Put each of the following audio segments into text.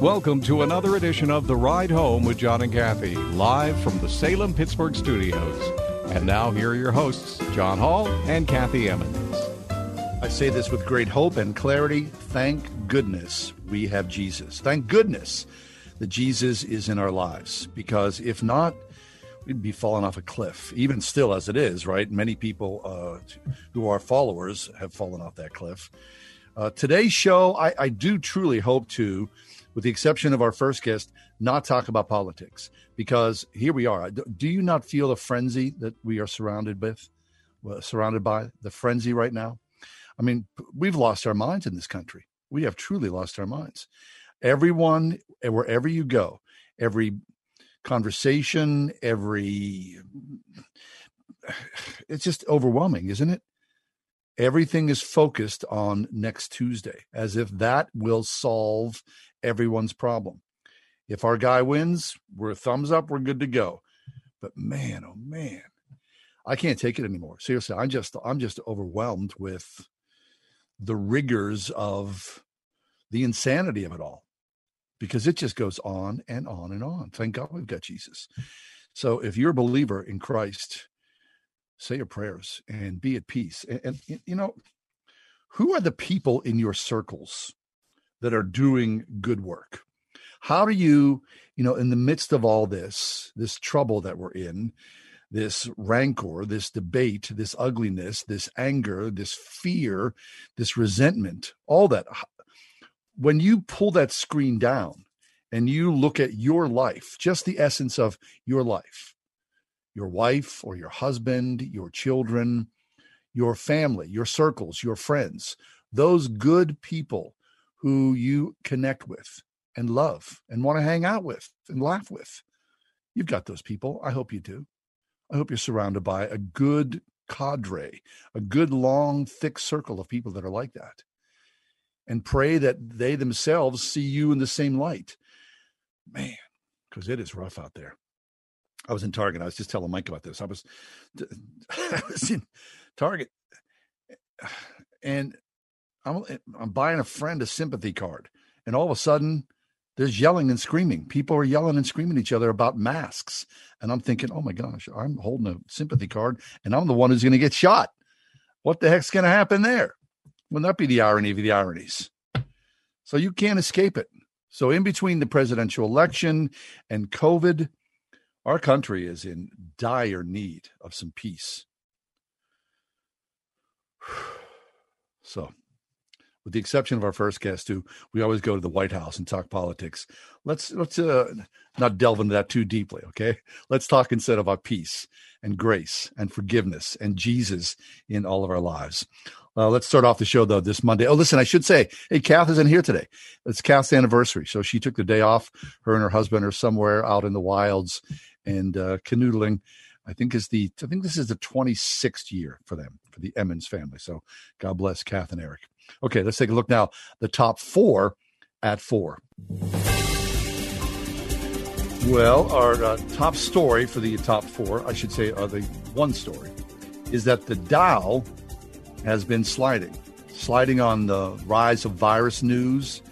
Welcome to another edition of The Ride Home with John and Kathy, live from the Salem Pittsburgh studios. And now, here are your hosts, John Hall and Kathy Emmons. I say this with great hope and clarity. Thank goodness we have Jesus. Thank goodness that Jesus is in our lives, because if not, we'd be falling off a cliff, even still as it is, right? Many people uh, who are followers have fallen off that cliff. Uh, today's show, I, I do truly hope to with the exception of our first guest, not talk about politics because here we are. Do you not feel the frenzy that we are surrounded with, well, surrounded by the frenzy right now? I mean, we've lost our minds in this country. We have truly lost our minds. Everyone, wherever you go, every conversation, every it's just overwhelming, isn't it? Everything is focused on next Tuesday as if that will solve everyone's problem. If our guy wins, we're thumbs up, we're good to go. But man, oh man, I can't take it anymore. Seriously, I'm just I'm just overwhelmed with the rigors of the insanity of it all because it just goes on and on and on. Thank God we've got Jesus. So if you're a believer in Christ, say your prayers and be at peace. And, and you know, who are the people in your circles that are doing good work. How do you, you know, in the midst of all this, this trouble that we're in, this rancor, this debate, this ugliness, this anger, this fear, this resentment, all that, when you pull that screen down and you look at your life, just the essence of your life, your wife or your husband, your children, your family, your circles, your friends, those good people who you connect with and love and want to hang out with and laugh with. You've got those people. I hope you do. I hope you're surrounded by a good cadre, a good, long, thick circle of people that are like that. And pray that they themselves see you in the same light. Man, because it is rough out there. I was in Target. I was just telling Mike about this. I was, I was in Target, and I'm, I'm buying a friend a sympathy card, and all of a sudden, there's yelling and screaming. People are yelling and screaming at each other about masks, and I'm thinking, oh my gosh, I'm holding a sympathy card, and I'm the one who's going to get shot. What the heck's going to happen there? Wouldn't that be the irony of the ironies? So you can't escape it. So in between the presidential election and COVID, our country is in dire need of some peace. So with the exception of our first guest, who we always go to the White House and talk politics. Let's let's uh, not delve into that too deeply, okay? Let's talk instead about peace and grace and forgiveness and Jesus in all of our lives. Uh, let's start off the show though this Monday. Oh, listen, I should say, hey, Kath isn't here today. It's Kath's anniversary, so she took the day off. Her and her husband are somewhere out in the wilds and uh, canoodling. I think is the I think this is the 26th year for them for the Emmons family. So God bless Kath and Eric. Okay, let's take a look now. The top four at four. Well, our uh, top story for the top four, I should say, uh, the one story, is that the Dow has been sliding, sliding on the rise of virus news,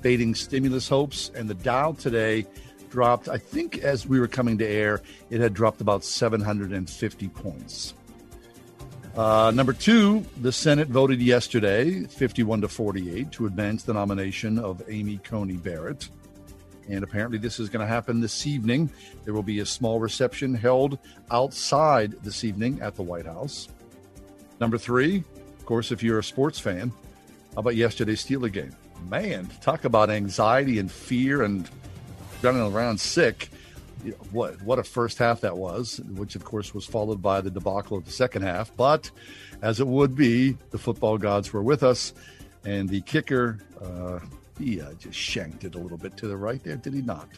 fading stimulus hopes, and the Dow today dropped. I think as we were coming to air, it had dropped about 750 points. Uh, number two, the Senate voted yesterday, 51 to 48, to advance the nomination of Amy Coney Barrett. And apparently, this is going to happen this evening. There will be a small reception held outside this evening at the White House. Number three, of course, if you're a sports fan, how about yesterday's Steeler game? Man, talk about anxiety and fear and running around sick. what what a first half that was, which of course was followed by the debacle of the second half. But as it would be, the football gods were with us, and the kicker, uh, he uh, just shanked it a little bit to the right there, did he not?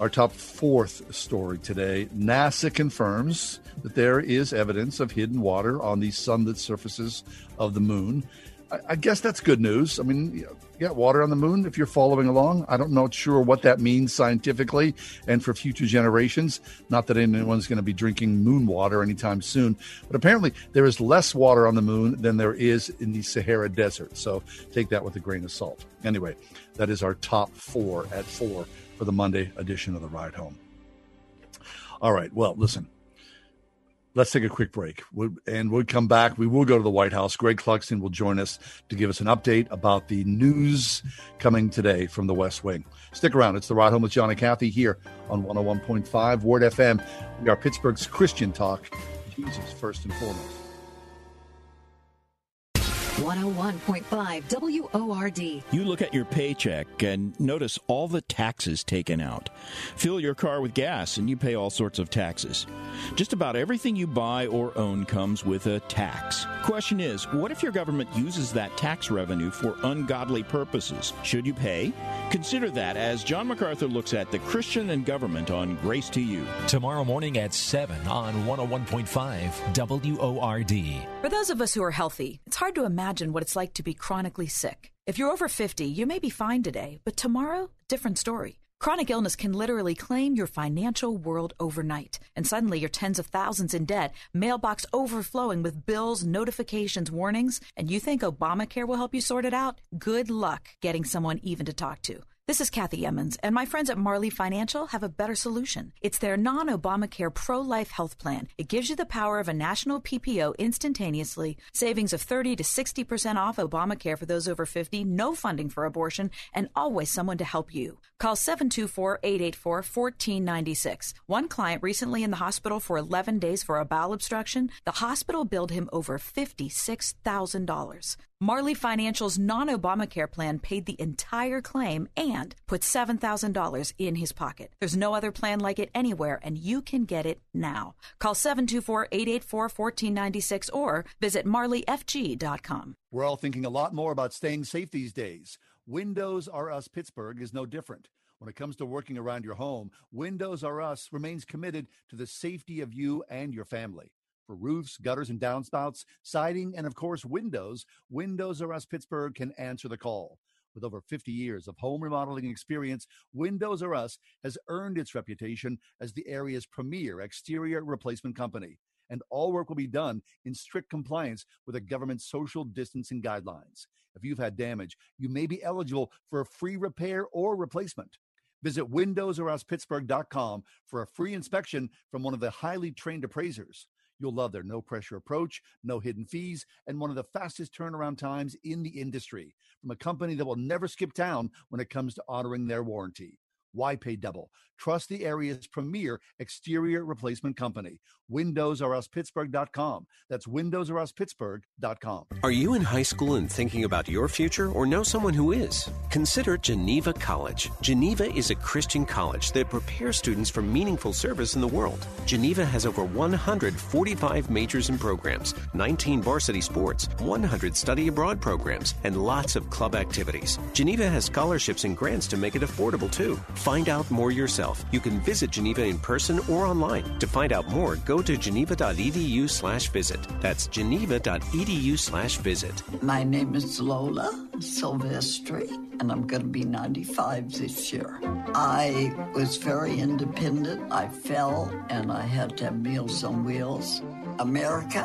Our top fourth story today NASA confirms that there is evidence of hidden water on the sunlit surfaces of the moon. I, I guess that's good news. I mean, yeah, water on the moon, if you're following along. I don't know sure what that means scientifically and for future generations. Not that anyone's going to be drinking moon water anytime soon, but apparently there is less water on the moon than there is in the Sahara Desert. So take that with a grain of salt. Anyway, that is our top four at four for the Monday edition of the Ride Home. All right. Well, listen, let's take a quick break and we'll come back. We will go to the White House. Greg Clugston will join us to give us an update about the news coming today from the West Wing. Stick around. It's the Ride Home with John and Kathy here on 101.5 Word FM. We are Pittsburgh's Christian Talk. Jesus first and foremost. 101.5 WORD. You look at your paycheck and notice all the taxes taken out. Fill your car with gas and you pay all sorts of taxes. Just about everything you buy or own comes with a tax. Question is, what if your government uses that tax revenue for ungodly purposes? Should you pay? Consider that as John MacArthur looks at the Christian and government on Grace to You. Tomorrow morning at 7 on 101.5 WORD. For those of us who are healthy, it's hard to imagine what it's like to be chronically sick. If you're over 50, you may be fine today, but tomorrow, different story. Chronic illness can literally claim your financial world overnight, and suddenly you're tens of thousands in debt, mailbox overflowing with bills, notifications, warnings, and you think Obamacare will help you sort it out? Good luck getting someone even to talk to. This is Kathy Emmons, and my friends at Marley Financial have a better solution. It's their non Obamacare pro life health plan. It gives you the power of a national PPO instantaneously, savings of 30 to 60% off Obamacare for those over 50, no funding for abortion, and always someone to help you. Call 724 884 1496. One client recently in the hospital for 11 days for a bowel obstruction, the hospital billed him over $56,000. Marley Financial's non Obamacare plan paid the entire claim and put $7,000 in his pocket. There's no other plan like it anywhere, and you can get it now. Call 724 884 1496 or visit marleyfg.com. We're all thinking a lot more about staying safe these days. Windows R Us Pittsburgh is no different. When it comes to working around your home, Windows R Us remains committed to the safety of you and your family for roofs, gutters, and downspouts, siding, and of course, windows, Windows R Us Pittsburgh can answer the call. With over 50 years of home remodeling experience, Windows R Us has earned its reputation as the area's premier exterior replacement company. And all work will be done in strict compliance with the government's social distancing guidelines. If you've had damage, you may be eligible for a free repair or replacement. Visit windowsoruspittsburgh.com for a free inspection from one of the highly trained appraisers. You'll love their no pressure approach, no hidden fees, and one of the fastest turnaround times in the industry from a company that will never skip town when it comes to honoring their warranty. Why pay double? Trust the area's premier exterior replacement company. WindowsRUsPittsburgh.com. That's WindowsRUsPittsburgh.com. Are you in high school and thinking about your future or know someone who is? Consider Geneva College. Geneva is a Christian college that prepares students for meaningful service in the world. Geneva has over 145 majors and programs, 19 varsity sports, 100 study abroad programs, and lots of club activities. Geneva has scholarships and grants to make it affordable too. Find out more yourself. You can visit Geneva in person or online. To find out more, go to geneva.edu slash visit. That's geneva.edu slash visit. My name is Lola Silvestri, and I'm going to be 95 this year. I was very independent. I fell, and I had to have Meals on Wheels. America,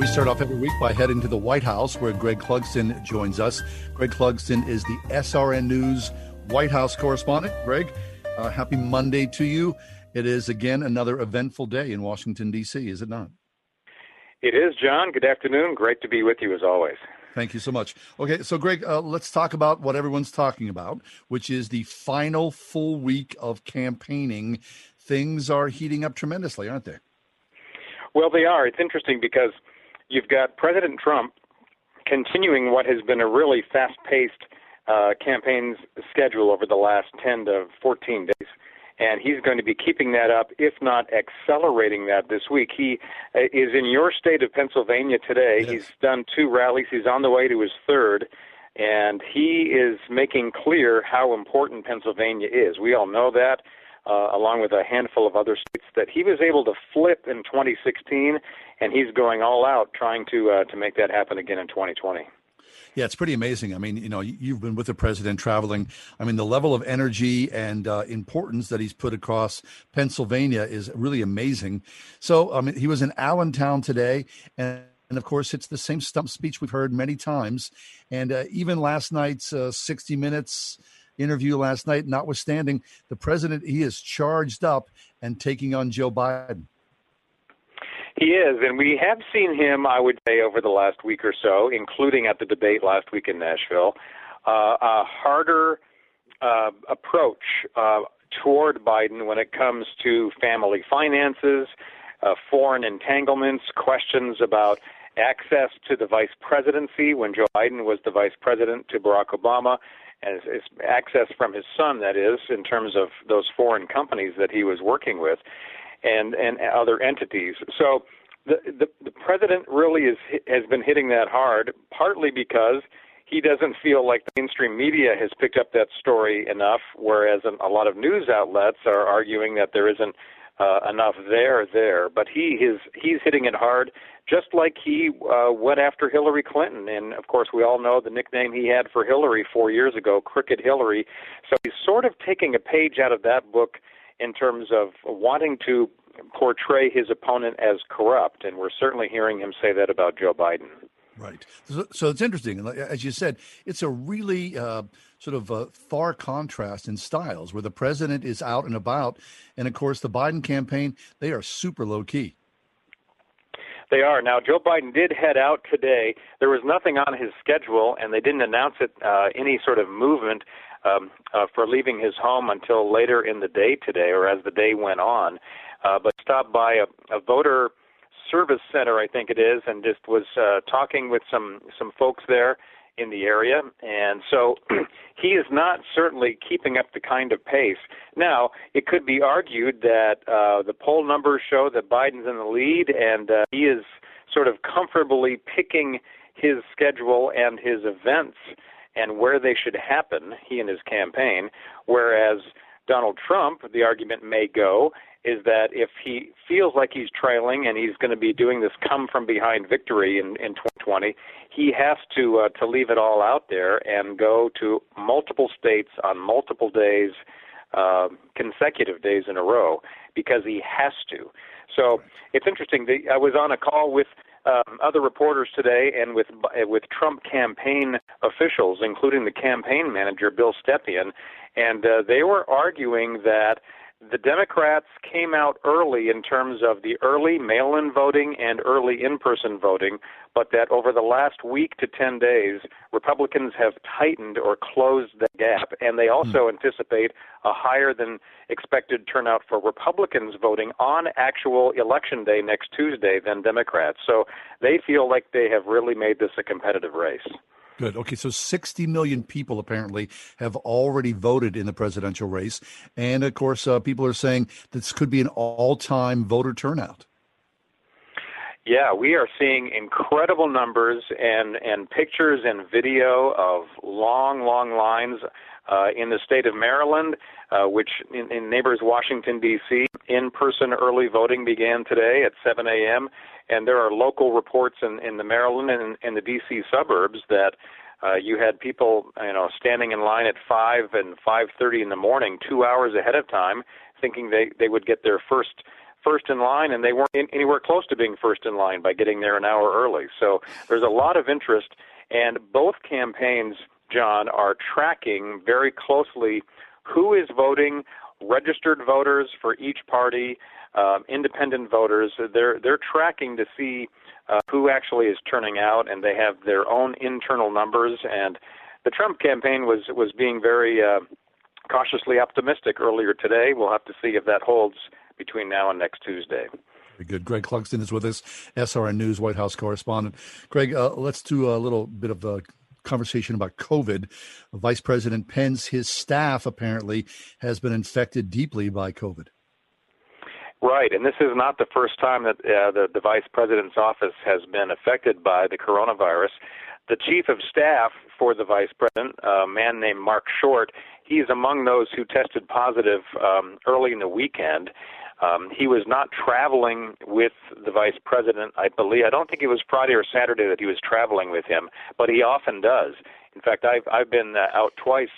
We start off every week by heading to the White House where Greg Clugston joins us. Greg Clugston is the SRN News White House correspondent. Greg, uh, happy Monday to you. It is again another eventful day in Washington, D.C., is it not? It is, John. Good afternoon. Great to be with you as always. Thank you so much. Okay, so Greg, uh, let's talk about what everyone's talking about, which is the final full week of campaigning. Things are heating up tremendously, aren't they? Well, they are. It's interesting because you've got President Trump continuing what has been a really fast paced uh, campaign schedule over the last 10 to 14 days. And he's going to be keeping that up, if not accelerating that this week. He uh, is in your state of Pennsylvania today. Yes. He's done two rallies. He's on the way to his third. And he is making clear how important Pennsylvania is. We all know that uh, along with a handful of other states, that he was able to flip in 2016, and he's going all out trying to uh, to make that happen again in 2020. Yeah, it's pretty amazing. I mean, you know, you've been with the president traveling. I mean, the level of energy and uh, importance that he's put across Pennsylvania is really amazing. So, I mean, he was in Allentown today, and and of course, it's the same stump speech we've heard many times. And uh, even last night's uh, 60 Minutes interview last night, notwithstanding the president, he is charged up and taking on Joe Biden. He is, and we have seen him, I would say, over the last week or so, including at the debate last week in Nashville, uh, a harder uh, approach uh, toward Biden when it comes to family finances, uh, foreign entanglements, questions about access to the vice presidency when Joe Biden was the vice president to Barack Obama, as, as access from his son, that is, in terms of those foreign companies that he was working with, and and other entities. So the the, the president really is has been hitting that hard, partly because he doesn't feel like the mainstream media has picked up that story enough, whereas a lot of news outlets are arguing that there isn't uh, enough there there. But he is he's hitting it hard, just like he uh, went after Hillary Clinton. And of course, we all know the nickname he had for Hillary four years ago, Crooked Hillary. So he's sort of taking a page out of that book in terms of wanting to portray his opponent as corrupt, and we're certainly hearing him say that about Joe Biden. Right. So, so it's interesting. As you said, it's a really uh, sort of a far contrast in styles where the president is out and about. And of course, the Biden campaign, they are super low key. They are. Now, Joe Biden did head out today. There was nothing on his schedule, and they didn't announce it, uh, any sort of movement um, uh, for leaving his home until later in the day today or as the day went on. Uh, but stopped by a, a voter service center, I think it is, and just was uh, talking with some some folks there in the area. And so he is not certainly keeping up the kind of pace. Now, it could be argued that uh, the poll numbers show that Biden's in the lead, and uh, he is sort of comfortably picking his schedule and his events and where they should happen, he and his campaign, whereas Donald Trump, the argument may go, is that if he feels like he's trailing and he's going to be doing this come from behind victory in, in 2020, he has to uh, to leave it all out there and go to multiple states on multiple days, uh, consecutive days in a row, because he has to. So it's interesting. The, I was on a call with um, other reporters today and with with Trump campaign officials, including the campaign manager Bill Stepien, and uh, they were arguing that the Democrats came out early in terms of the early mail in voting and early in person voting, but that over the last week to 10 days, Republicans have tightened or closed the gap. And they also mm. anticipate a higher than expected turnout for Republicans voting on actual election day next Tuesday than Democrats. So they feel like they have really made this a competitive race. Good. Okay, so 60 million people apparently have already voted in the presidential race. And of course, uh, people are saying this could be an all time voter turnout. Yeah, we are seeing incredible numbers and, and pictures and video of long, long lines uh, in the state of Maryland, uh, which in, in neighbors Washington, D.C., in person early voting began today at 7 a.m and there are local reports in, in the Maryland and in the D.C. suburbs that uh, you had people, you know, standing in line at five and five thirty in the morning, two hours ahead of time, thinking they they would get their first first in line, and they weren't in, anywhere close to being first in line by getting there an hour early. So there's a lot of interest, and both campaigns, John, are tracking very closely who is voting registered voters for each party, um, independent voters. They're they're tracking to see uh, who actually is turning out, and they have their own internal numbers. And the Trump campaign was was being very uh, cautiously optimistic earlier today. We'll have to see if that holds between now and next Tuesday. Very good. Greg Clugston is with us, SRN News White House correspondent. Greg, uh, let's do a little bit of a conversation about COVID. Vice President Pence, his staff apparently has been infected deeply by COVID. Right, and this is not the first time that uh, the, the vice president's office has been affected by the coronavirus. The chief of staff for the vice president, a man named Mark Short, he's among those who tested positive um, early in the weekend. Um, he was not traveling with the vice president, I believe. I don't think it was Friday or Saturday that he was traveling with him, but he often does. In fact, I've I've been uh, out twice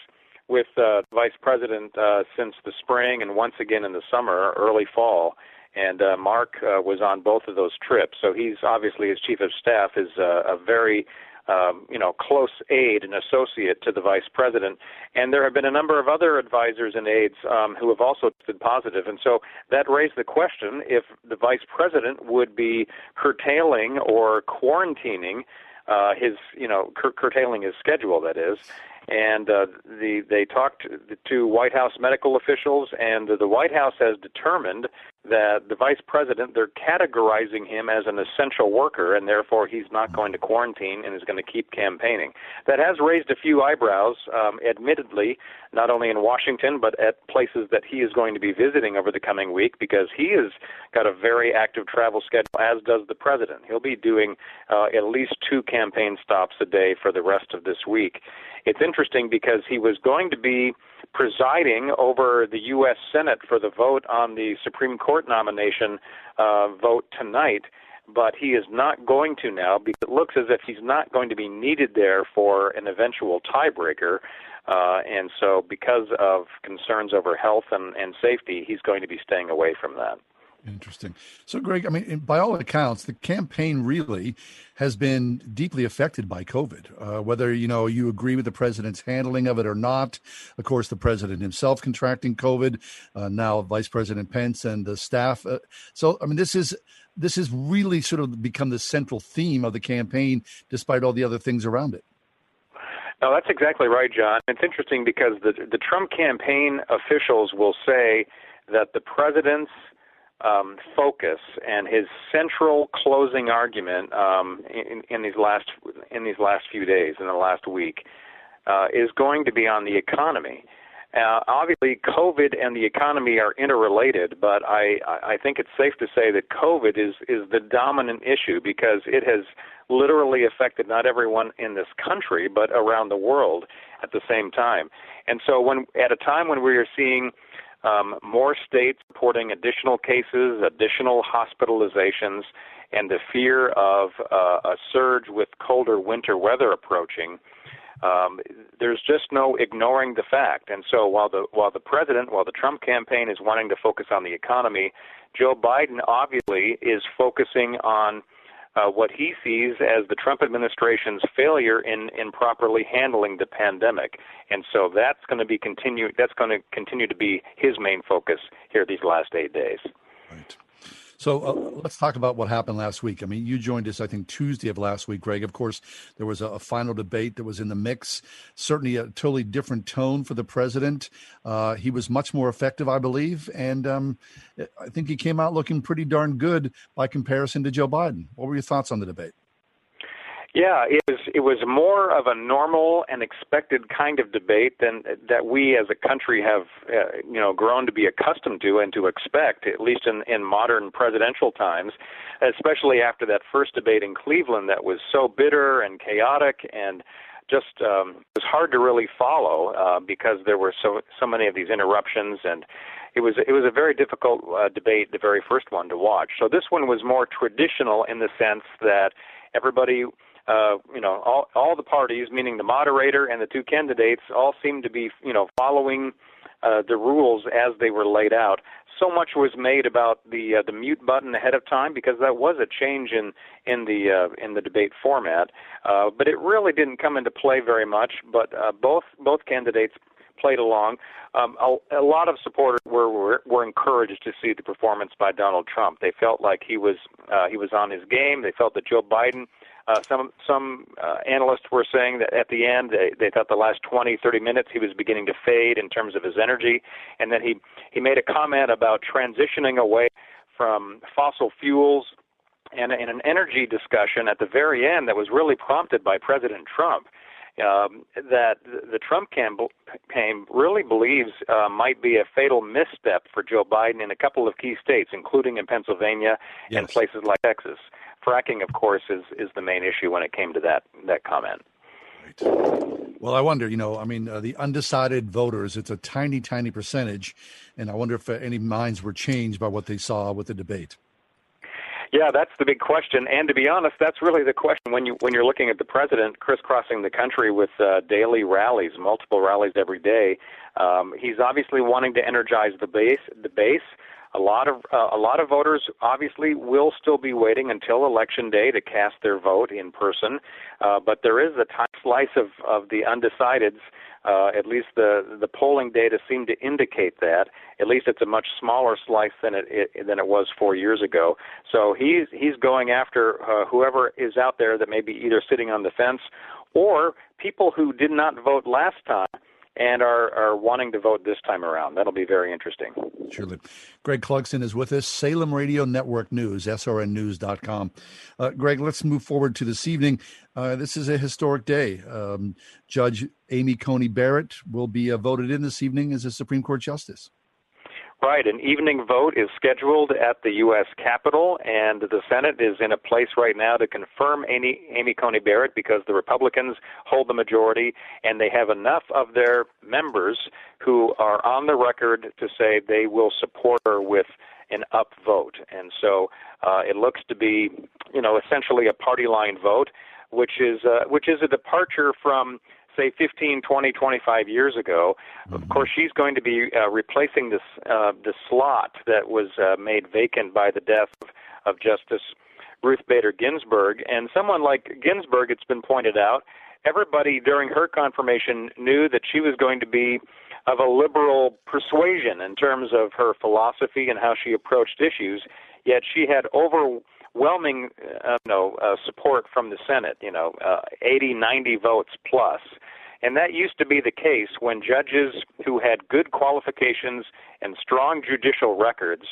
with uh, the vice president uh, since the spring and once again in the summer, early fall. And uh, Mark uh, was on both of those trips, so he's obviously his chief of staff is uh, a very um, you know, close aide and associate to the vice president. And there have been a number of other advisors and aides um, who have also tested positive. And so that raised the question if the vice president would be curtailing or quarantining uh, his, you know, cur- curtailing his schedule, that is, and uh, the they talked to White House medical officials, and the White House has determined that the vice president they're categorizing him as an essential worker, and therefore he's not going to quarantine and is going to keep campaigning. That has raised a few eyebrows, um, admittedly, not only in Washington but at places that he is going to be visiting over the coming week, because he has got a very active travel schedule, as does the president. He'll be doing uh, at least two campaign stops a day for the rest of this week. It's interesting because he was going to be presiding over the U.S. Senate for the vote on the Supreme Court nomination uh, vote tonight, but he is not going to now because it looks as if he's not going to be needed there for an eventual tiebreaker. Uh, and so, because of concerns over health and, and safety, he's going to be staying away from that. Interesting. So, Greg, I mean, by all accounts, the campaign really has been deeply affected by COVID. Uh, whether you know you agree with the president's handling of it or not, of course, the president himself contracting COVID, uh, now Vice President Pence and the staff. Uh, so, I mean, this is this has really sort of become the central theme of the campaign, despite all the other things around it. No, that's exactly right, John. It's interesting because the the Trump campaign officials will say that the president's um, focus and his central closing argument um, in, in these last in these last few days, in the last week, uh, is going to be on the economy. Uh, obviously, COVID and the economy are interrelated, but I, I think it's safe to say that COVID is, is the dominant issue because it has literally affected not everyone in this country, but around the world at the same time. And so, when at a time when we are seeing um, more states reporting additional cases, additional hospitalizations, and the fear of uh, a surge with colder winter weather approaching. Um, there's just no ignoring the fact. And so while the while the president, while the Trump campaign is wanting to focus on the economy, Joe Biden obviously is focusing on uh, what he sees as the Trump administration's failure in, in properly handling the pandemic. And so that's going to be continue. That's going to continue to be his main focus here these last eight days. Right. So uh, let's talk about what happened last week. I mean, you joined us, I think, Tuesday of last week, Greg. Of course, there was a, a final debate that was in the mix. Certainly a totally different tone for the president. Uh, he was much more effective, I believe. And um, I think he came out looking pretty darn good by comparison to Joe Biden. What were your thoughts on the debate? Yeah, it was it was more of a normal and expected kind of debate than that we as a country have uh, you know grown to be accustomed to and to expect at least in in modern presidential times especially after that first debate in Cleveland that was so bitter and chaotic and just um it was hard to really follow uh because there were so so many of these interruptions and it was it was a very difficult uh, debate the very first one to watch. So this one was more traditional in the sense that everybody uh, you know, all, all the parties, meaning the moderator and the two candidates, all seemed to be, you know, following uh, the rules as they were laid out. So much was made about the uh, the mute button ahead of time because that was a change in in the uh, in the debate format, uh, but it really didn't come into play very much. But uh, both both candidates played along. Um, a, a lot of supporters were, were were encouraged to see the performance by Donald Trump. They felt like he was uh, he was on his game. They felt that Joe Biden. Uh, some some uh, analysts were saying that at the end they, they thought the last 20 30 minutes he was beginning to fade in terms of his energy, and then he he made a comment about transitioning away from fossil fuels and in an energy discussion at the very end that was really prompted by President Trump um, that the Trump campaign really believes uh, might be a fatal misstep for Joe Biden in a couple of key states, including in Pennsylvania yes. and places like Texas. Fracking, of course, is is the main issue when it came to that that comment. Right. Well, I wonder, you know, I mean, uh, the undecided voters, it's a tiny, tiny percentage. And I wonder if uh, any minds were changed by what they saw with the debate. Yeah, that's the big question. And to be honest, that's really the question when you when you're looking at the president crisscrossing the country with uh, daily rallies, multiple rallies every day. Um, he's obviously wanting to energize the base. The base. A lot of uh, a lot of voters obviously will still be waiting until election day to cast their vote in person, uh, but there is a tiny slice of of the undecideds uh, at least the the polling data seem to indicate that. At least it's a much smaller slice than it, it than it was four years ago. So he's he's going after uh, whoever is out there that may be either sitting on the fence or people who did not vote last time and are, are wanting to vote this time around. That'll be very interesting. Surely. Greg Clugston is with us, Salem Radio Network News, srnnews.com. Uh, Greg, let's move forward to this evening. Uh, this is a historic day. Um, Judge Amy Coney Barrett will be uh, voted in this evening as a Supreme Court Justice. Right. An evening vote is scheduled at the U.S. Capitol, and the Senate is in a place right now to confirm Amy, Amy Coney Barrett because the Republicans hold the majority, and they have enough of their members who are on the record to say they will support her with an upvote. And so uh, it looks to be, you know, essentially a party line vote, which is uh, which is a departure from say 15, 20, 25 years ago. Mm-hmm. Of course, she's going to be uh, replacing this uh, the slot that was uh, made vacant by the death of, of Justice Ruth Bader Ginsburg. And someone like Ginsburg, it's been pointed out, everybody during her confirmation knew that she was going to be of a liberal persuasion in terms of her philosophy and how she approached issues. Yet she had over overwhelming uh, you know, uh, support from the Senate, you know, uh, 80, 90 votes plus. And that used to be the case when judges who had good qualifications and strong judicial records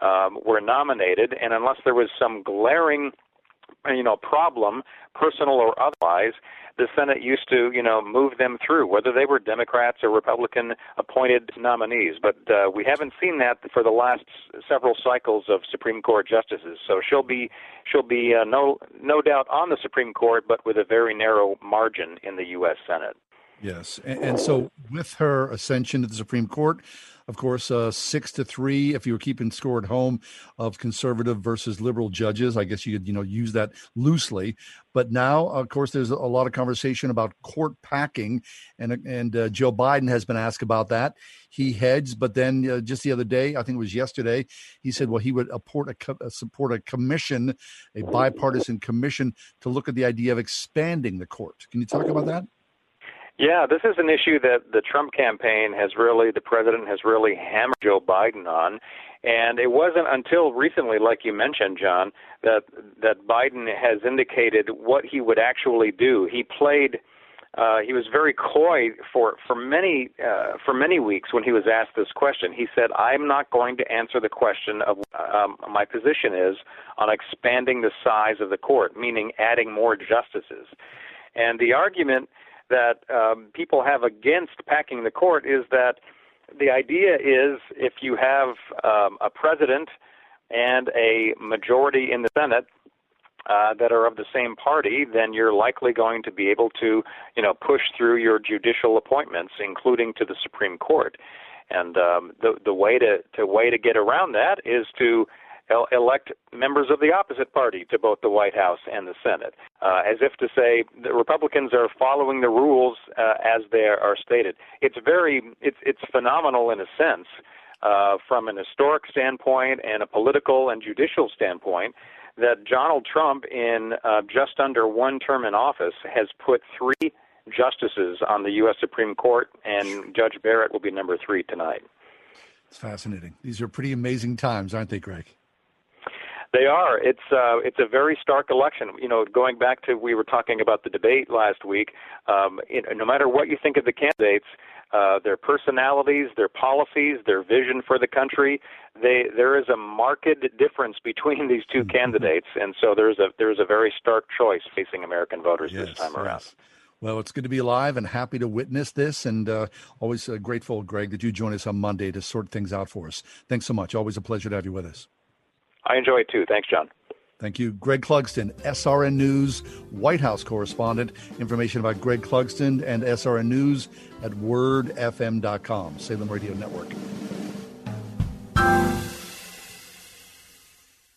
um, were nominated, and unless there was some glaring, you know, problem, personal or otherwise, the Senate used to, you know, move them through, whether they were Democrats or Republican appointed nominees. But uh, we haven't seen that for the last several cycles of Supreme Court justices. So she'll be she'll be uh, no no doubt on the Supreme Court, but with a very narrow margin in the U.S. Senate. Yes, and, and so with her ascension to the Supreme Court, of course, uh, six to three. If you were keeping score at home of conservative versus liberal judges, I guess you could you know use that loosely. But now, of course, there's a lot of conversation about court packing, and and uh, Joe Biden has been asked about that. He heads, but then uh, just the other day, I think it was yesterday, he said, well, he would a, support a commission, a bipartisan commission, to look at the idea of expanding the court. Can you talk about that? Yeah, this is an issue that the Trump campaign has really, the president has really hammered Joe Biden on. And it wasn't until recently, like you mentioned, John, that that Biden has indicated what he would actually do. He played. Uh, he was very coy for for many uh, for many weeks when he was asked this question. He said, "I'm not going to answer the question of um, my position is on expanding the size of the court, meaning adding more justices." And the argument that um, people have against packing the court is that the idea is if you have um, a president and a majority in the Senate uh, that are of the same party, then you're likely going to be able to, you know, push through your judicial appointments, including to the Supreme Court. And um, the the way to to way to get around that is to elect members of the opposite party to both the White House and the Senate, uh, as if to say the Republicans are following the rules uh, as they are stated. It's very, it's it's phenomenal in a sense, uh, from an historic standpoint and a political and judicial standpoint, that Donald Trump, in uh, just under one term in office, has put three justices on the U.S. Supreme Court, and Judge Barrett will be number three tonight. It's fascinating. These are pretty amazing times, aren't they, Greg? They are. It's uh, it's a very stark election. You know, going back to we were talking about the debate last week. Um, no matter what you think of the candidates, uh, their personalities, their policies, their vision for the country, they there is a marked difference between these 2 mm-hmm. candidates, and so there's a there's a very stark choice facing American voters yes, this time around. Well, it's good to be alive and happy to witness this, and uh, always uh, grateful, Greg, that you join us on Monday to sort things out for us. Thanks so much. Always a pleasure to have you with us. I enjoy it too. Thanks, John. Thank you. Greg Clugston, SRN News White House correspondent. Information about Greg Clugston and SRN News at wordfm.com, Salem Radio Network.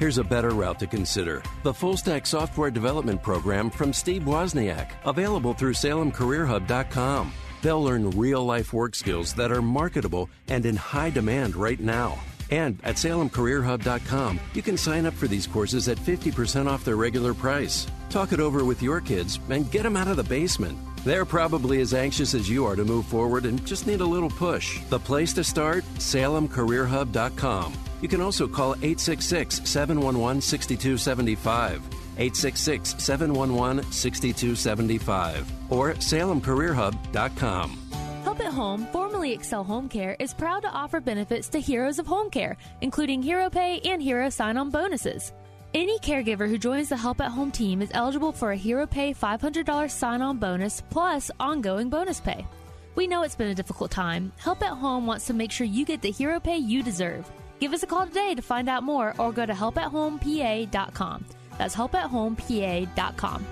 Here's a better route to consider the Full Stack Software Development Program from Steve Wozniak, available through SalemCareerHub.com. They'll learn real life work skills that are marketable and in high demand right now. And at SalemCareerHub.com, you can sign up for these courses at 50% off their regular price. Talk it over with your kids and get them out of the basement. They're probably as anxious as you are to move forward and just need a little push. The place to start? SalemCareerHub.com. You can also call 866 711 6275. 866 711 6275 or salemcareerhub.com. Help at Home, formerly Excel Home Care, is proud to offer benefits to heroes of home care, including Hero Pay and Hero Sign On bonuses. Any caregiver who joins the Help at Home team is eligible for a Hero Pay $500 sign on bonus plus ongoing bonus pay. We know it's been a difficult time. Help at Home wants to make sure you get the hero pay you deserve. Give us a call today to find out more or go to helpathomepA.com. That's helpathomepA.com.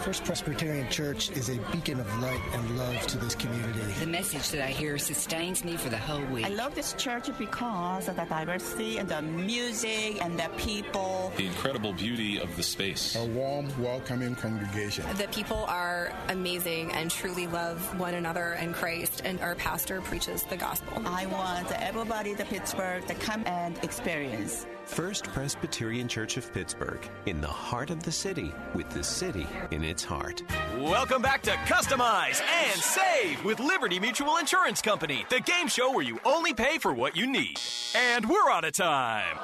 First Presbyterian Church is a beacon of light and love to this community. The message that I hear sustains me for the whole week. I love this church because of the diversity and the music and the people. The incredible beauty of the space. A warm, welcoming congregation. The people are amazing and truly love one another and Christ, and our pastor preaches the gospel. I want everybody in Pittsburgh to come and experience. First Presbyterian Church of Pittsburgh, in the heart of the city, with the city in its heart. Welcome back to Customize and Save with Liberty Mutual Insurance Company, the game show where you only pay for what you need. And we're out of time.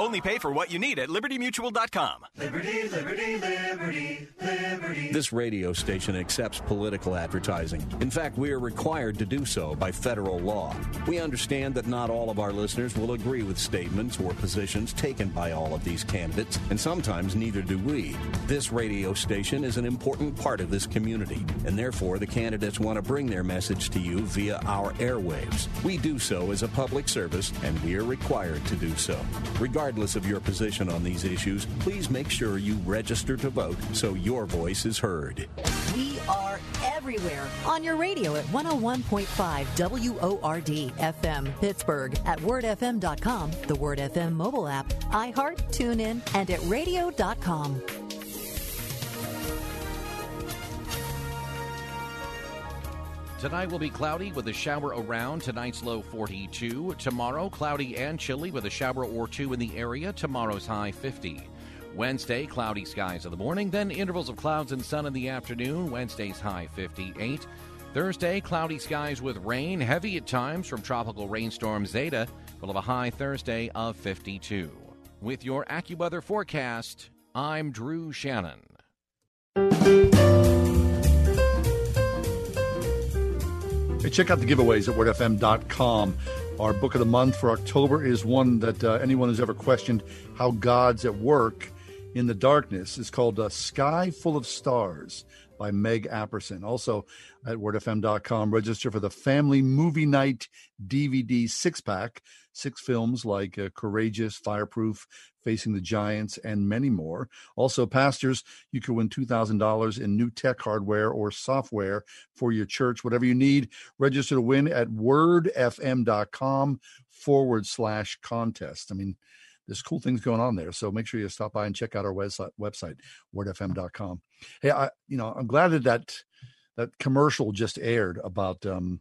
Only pay for what you need at libertymutual.com. Liberty, liberty, liberty, liberty. This radio station accepts political advertising. In fact, we are required to do so by federal law. We understand that not all of our listeners will agree with statements or positions taken by all of these candidates, and sometimes neither do we. This radio station is an important part of this community, and therefore the candidates want to bring their message to you via our airwaves. We do so as a public service, and we are required to do so. Regardless Regardless of your position on these issues, please make sure you register to vote so your voice is heard. We are everywhere on your radio at 101.5 WORD FM Pittsburgh, at wordfm.com, the Word FM mobile app, iHeart, TuneIn, and at radio.com. Tonight will be cloudy with a shower around. Tonight's low 42. Tomorrow, cloudy and chilly with a shower or two in the area. Tomorrow's high 50. Wednesday, cloudy skies in the morning, then intervals of clouds and sun in the afternoon. Wednesday's high 58. Thursday, cloudy skies with rain, heavy at times from tropical rainstorm Zeta. We'll have a high Thursday of 52. With your AccuWeather forecast, I'm Drew Shannon. Check out the giveaways at wordfm.com. Our book of the month for October is one that uh, anyone who's ever questioned how God's at work in the darkness is called uh, Sky Full of Stars by Meg Apperson. Also at wordfm.com, register for the Family Movie Night DVD six pack, six films like uh, Courageous, Fireproof, Facing the Giants, and many more. Also, pastors, you could win $2,000 in new tech hardware or software for your church, whatever you need. Register to win at wordfm.com forward slash contest. I mean, there's cool things going on there. So make sure you stop by and check out our website, website wordfm.com. Hey, I, you know, I'm glad that that, that commercial just aired about, um,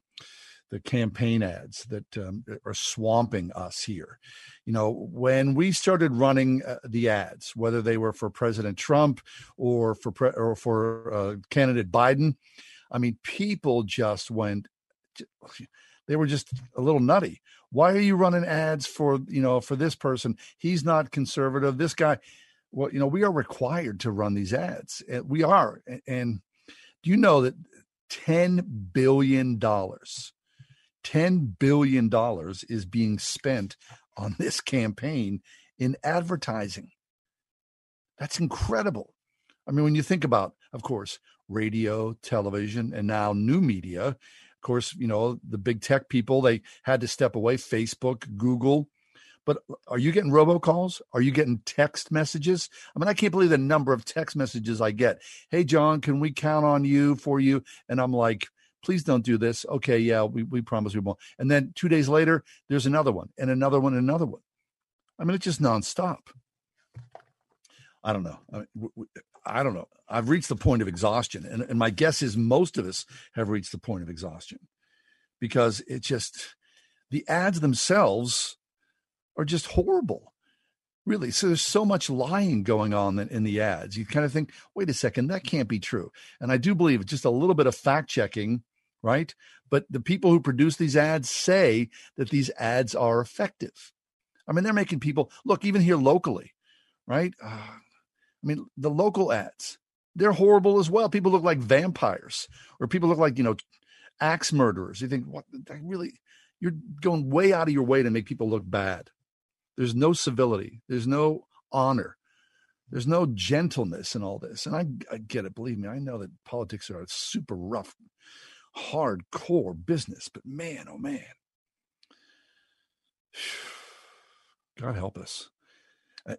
the campaign ads that um, are swamping us here. You know, when we started running uh, the ads, whether they were for President Trump or for pre- or for uh, candidate Biden, I mean, people just went. They were just a little nutty. Why are you running ads for you know for this person? He's not conservative. This guy, well, you know, we are required to run these ads. We are, and do you know that ten billion dollars 10 billion dollars is being spent on this campaign in advertising. That's incredible. I mean, when you think about, of course, radio, television, and now new media, of course, you know, the big tech people, they had to step away, Facebook, Google. But are you getting robocalls? Are you getting text messages? I mean, I can't believe the number of text messages I get. Hey, John, can we count on you for you? And I'm like, please don't do this. Okay, yeah, we, we promise we won't. And then two days later, there's another one and another one and another one. I mean, it's just nonstop. I don't know. I, mean, I don't know. I've reached the point of exhaustion. And, and my guess is most of us have reached the point of exhaustion because it just, the ads themselves are just horrible. Really. So there's so much lying going on in the ads. You kind of think, wait a second, that can't be true. And I do believe just a little bit of fact checking right? But the people who produce these ads say that these ads are effective. I mean, they're making people look, even here locally, right? Uh, I mean, the local ads, they're horrible as well. People look like vampires, or people look like, you know, axe murderers. You think, what? really, you're going way out of your way to make people look bad. There's no civility, there's no honor. There's no gentleness in all this. And I, I get it. Believe me, I know that politics are super rough hardcore business. But man, oh man, God help us. Eh,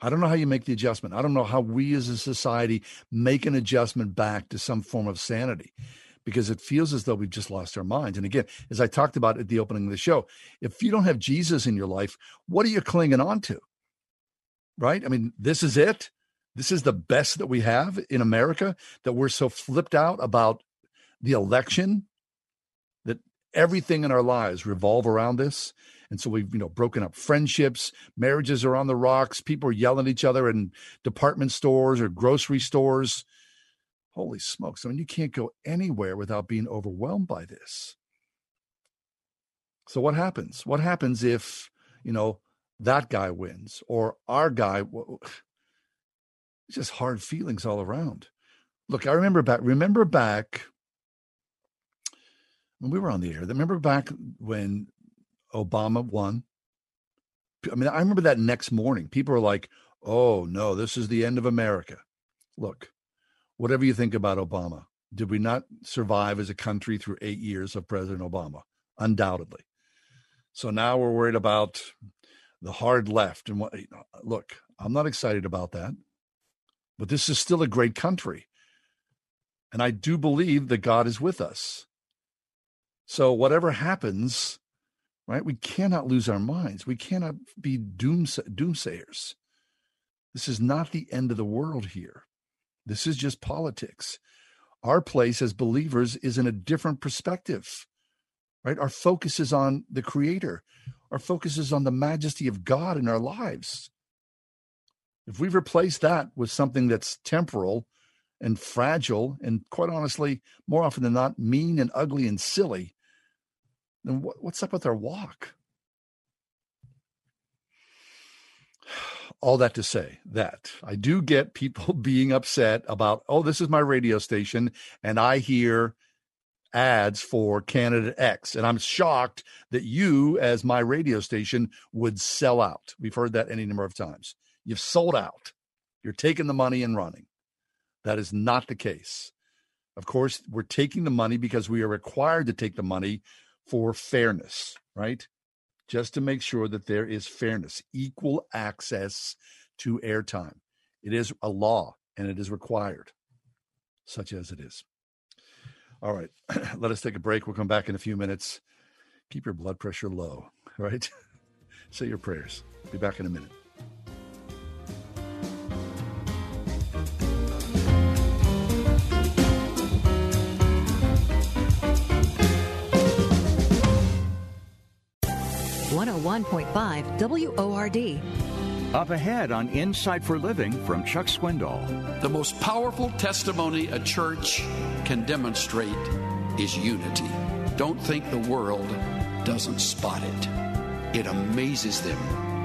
I don't know how you make the adjustment. I don't know how we as a society make an adjustment back to some form of sanity because it feels as though we've just lost our minds. And again, as I talked about at the opening of the show, if you don't have Jesus in your life, what are you clinging on to? Right? I mean, this is it this is the best that we have in America that we're so flipped out about the election that everything in our lives revolve around this. And so we've, you know, broken up friendships, marriages are on the rocks, people are yelling at each other in department stores or grocery stores. Holy smokes. I mean, you can't go anywhere without being overwhelmed by this. So what happens? What happens if, you know, that guy wins or our guy just hard feelings all around. Look, I remember back, remember back when we were on the air, remember back when Obama won? I mean, I remember that next morning, people were like, oh no, this is the end of America. Look, whatever you think about Obama, did we not survive as a country through eight years of President Obama? Undoubtedly. So now we're worried about the hard left. And what, look, I'm not excited about that but this is still a great country. And I do believe that God is with us. So, whatever happens, right, we cannot lose our minds. We cannot be dooms- doomsayers. This is not the end of the world here. This is just politics. Our place as believers is in a different perspective, right? Our focus is on the Creator, our focus is on the majesty of God in our lives. If we replace that with something that's temporal and fragile, and quite honestly, more often than not, mean and ugly and silly, then what, what's up with our walk? All that to say that I do get people being upset about, oh, this is my radio station, and I hear ads for candidate X. And I'm shocked that you, as my radio station, would sell out. We've heard that any number of times. You've sold out. You're taking the money and running. That is not the case. Of course, we're taking the money because we are required to take the money for fairness, right? Just to make sure that there is fairness, equal access to airtime. It is a law and it is required, such as it is. All right, let us take a break. We'll come back in a few minutes. Keep your blood pressure low, right? Say your prayers. Be back in a minute. One hundred one point five WORD. Up ahead on Insight for Living from Chuck Swindoll. The most powerful testimony a church can demonstrate is unity. Don't think the world doesn't spot it. It amazes them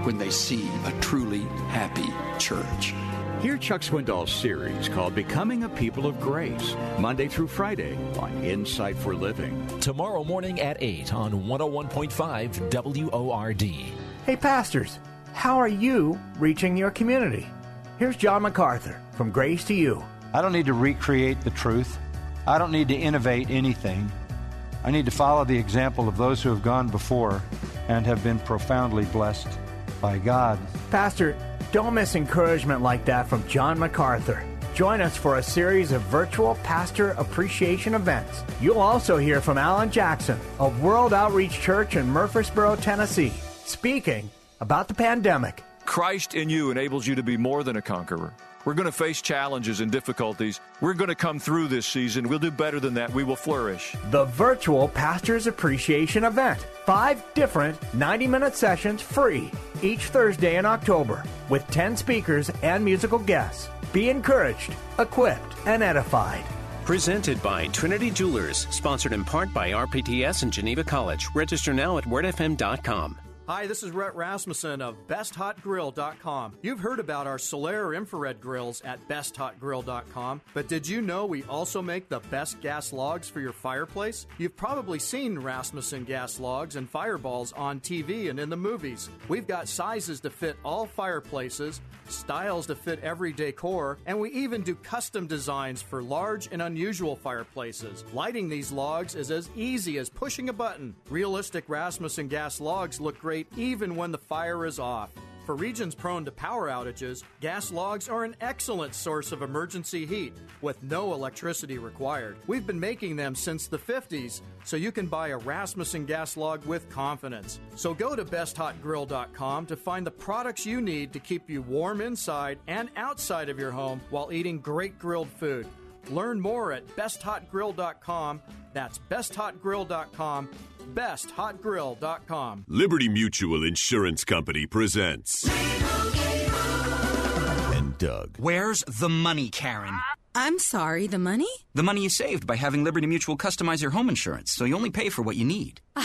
when they see a truly happy church. Hear Chuck Swindoll's series called Becoming a People of Grace, Monday through Friday on Insight for Living. Tomorrow morning at 8 on 101.5 WORD. Hey, pastors, how are you reaching your community? Here's John MacArthur from Grace to You. I don't need to recreate the truth, I don't need to innovate anything. I need to follow the example of those who have gone before and have been profoundly blessed by God. Pastor, don't miss encouragement like that from John MacArthur. Join us for a series of virtual pastor appreciation events. You'll also hear from Alan Jackson of World Outreach Church in Murfreesboro, Tennessee, speaking about the pandemic. Christ in you enables you to be more than a conqueror. We're going to face challenges and difficulties. We're going to come through this season. We'll do better than that. We will flourish. The virtual Pastors Appreciation Event. Five different 90 minute sessions free each Thursday in October with 10 speakers and musical guests. Be encouraged, equipped, and edified. Presented by Trinity Jewelers, sponsored in part by RPTS and Geneva College. Register now at wordfm.com. Hi, this is Rhett Rasmussen of BestHotGrill.com. You've heard about our Solaire infrared grills at BestHotGrill.com, but did you know we also make the best gas logs for your fireplace? You've probably seen Rasmussen gas logs and fireballs on TV and in the movies. We've got sizes to fit all fireplaces, styles to fit every decor, and we even do custom designs for large and unusual fireplaces. Lighting these logs is as easy as pushing a button. Realistic Rasmussen gas logs look great even when the fire is off. For regions prone to power outages, gas logs are an excellent source of emergency heat with no electricity required. We've been making them since the 50s, so you can buy a Rasmussen gas log with confidence. So go to besthotgrill.com to find the products you need to keep you warm inside and outside of your home while eating great grilled food. Learn more at besthotgrill.com. That's besthotgrill.com besthotgrill.com. Liberty Mutual Insurance Company presents. And Doug. Where's the money, Karen? I'm sorry, the money? The money you saved by having Liberty Mutual customize your home insurance, so you only pay for what you need.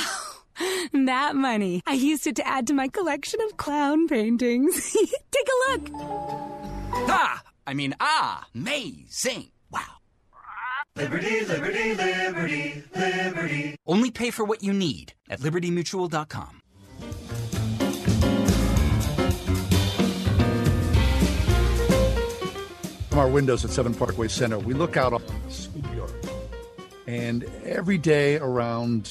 Oh, that money. I used it to add to my collection of clown paintings. Take a look. Ah! I mean, ah! Amazing! Wow. Liberty, liberty, liberty, liberty. Only pay for what you need at libertymutual.com. From our windows at Seven Parkway Center, we look out on the schoolyard. And every day around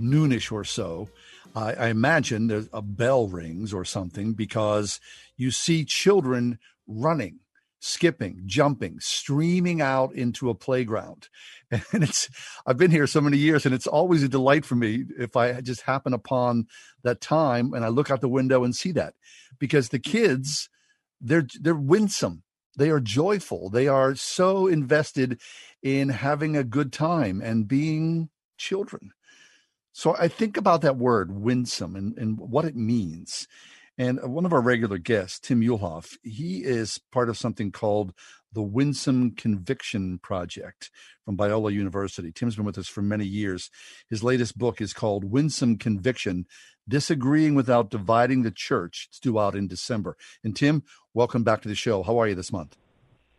noonish or so, I, I imagine there's a bell rings or something because you see children running skipping, jumping, streaming out into a playground. And it's, I've been here so many years and it's always a delight for me if I just happen upon that time and I look out the window and see that because the kids, they're, they're winsome. They are joyful. They are so invested in having a good time and being children. So I think about that word winsome and, and what it means. And uh, one of our regular guests, Tim Muehlhoff, he is part of something called the Winsome Conviction Project from Biola University. Tim's been with us for many years. His latest book is called Winsome Conviction Disagreeing Without Dividing the Church. It's due out in December. And Tim, welcome back to the show. How are you this month?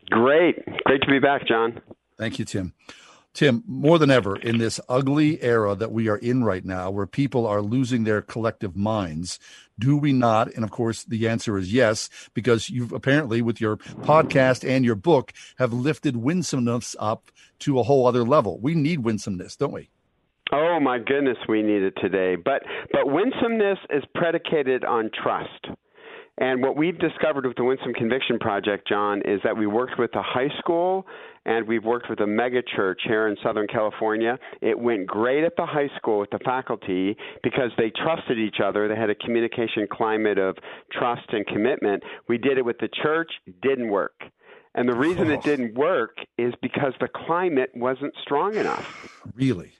Great. Great to be back, John. Thank you, Tim. Tim, more than ever in this ugly era that we are in right now, where people are losing their collective minds, do we not? And of course, the answer is yes, because you've apparently, with your podcast and your book, have lifted winsomeness up to a whole other level. We need winsomeness, don't we? Oh my goodness, we need it today. But but winsomeness is predicated on trust. And what we've discovered with the Winsome Conviction Project, John, is that we worked with a high school and we've worked with a mega church here in Southern California. It went great at the high school with the faculty because they trusted each other. They had a communication climate of trust and commitment. We did it with the church, didn't work. And the reason it didn't work is because the climate wasn't strong enough. Really?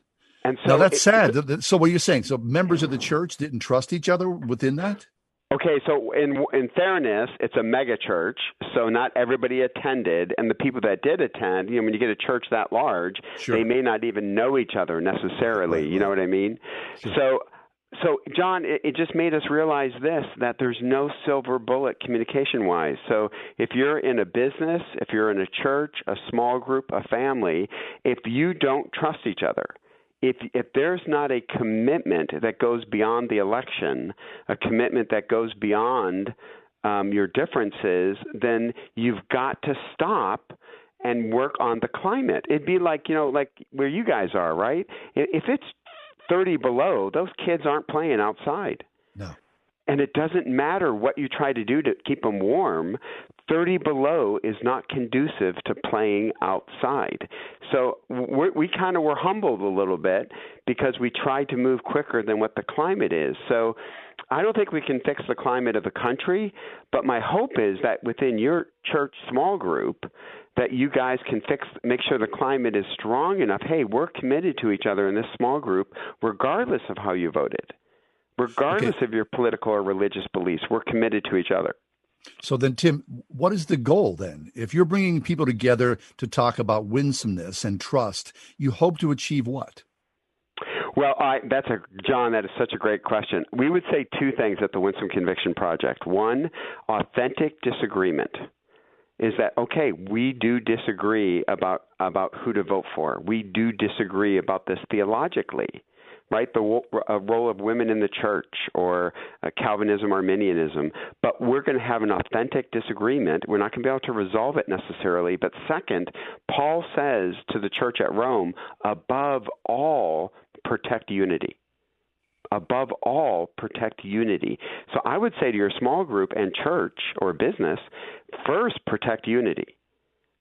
And so now that's it- sad. So what you're saying? So members of the church didn't trust each other within that? Okay, so in in fairness, it's a mega church, so not everybody attended, and the people that did attend, you know, when you get a church that large, Sure. they may not even know each other necessarily. You know what I mean? So, so John, it, it just made us realize this: that there's no silver bullet communication wise. So, if you're in a business, if you're in a church, a small group, a family, if you don't trust each other, if if there's not a commitment that goes beyond the election, a commitment that goes beyond um, your differences, then you've got to stop and work on the climate. It'd be like you know, like where you guys are, right? If it's 30 below, those kids aren't playing outside. No. And it doesn't matter what you try to do to keep them warm. 30 below is not conducive to playing outside. So we we kind of were humbled a little bit because we tried to move quicker than what the climate is. So I don't think we can fix the climate of the country, but my hope is that within your church small group that you guys can fix make sure the climate is strong enough. Hey, we're committed to each other in this small group regardless of how you voted. Regardless of your political or religious beliefs, we're committed to each other. So then, Tim, what is the goal then? If you're bringing people together to talk about winsomeness and trust, you hope to achieve what? Well, I, that's a John. That is such a great question. We would say two things at the Winsome Conviction Project. One, authentic disagreement is that okay? We do disagree about about who to vote for. We do disagree about this theologically, right? The role of women in the church or Calvinism, Arminianism. But we're going to have an authentic disagreement. We're not going to be able to resolve it necessarily. But second, Paul says to the church at Rome, above all, protect unity above all, protect unity. So I would say to your small group and church or business, first protect unity.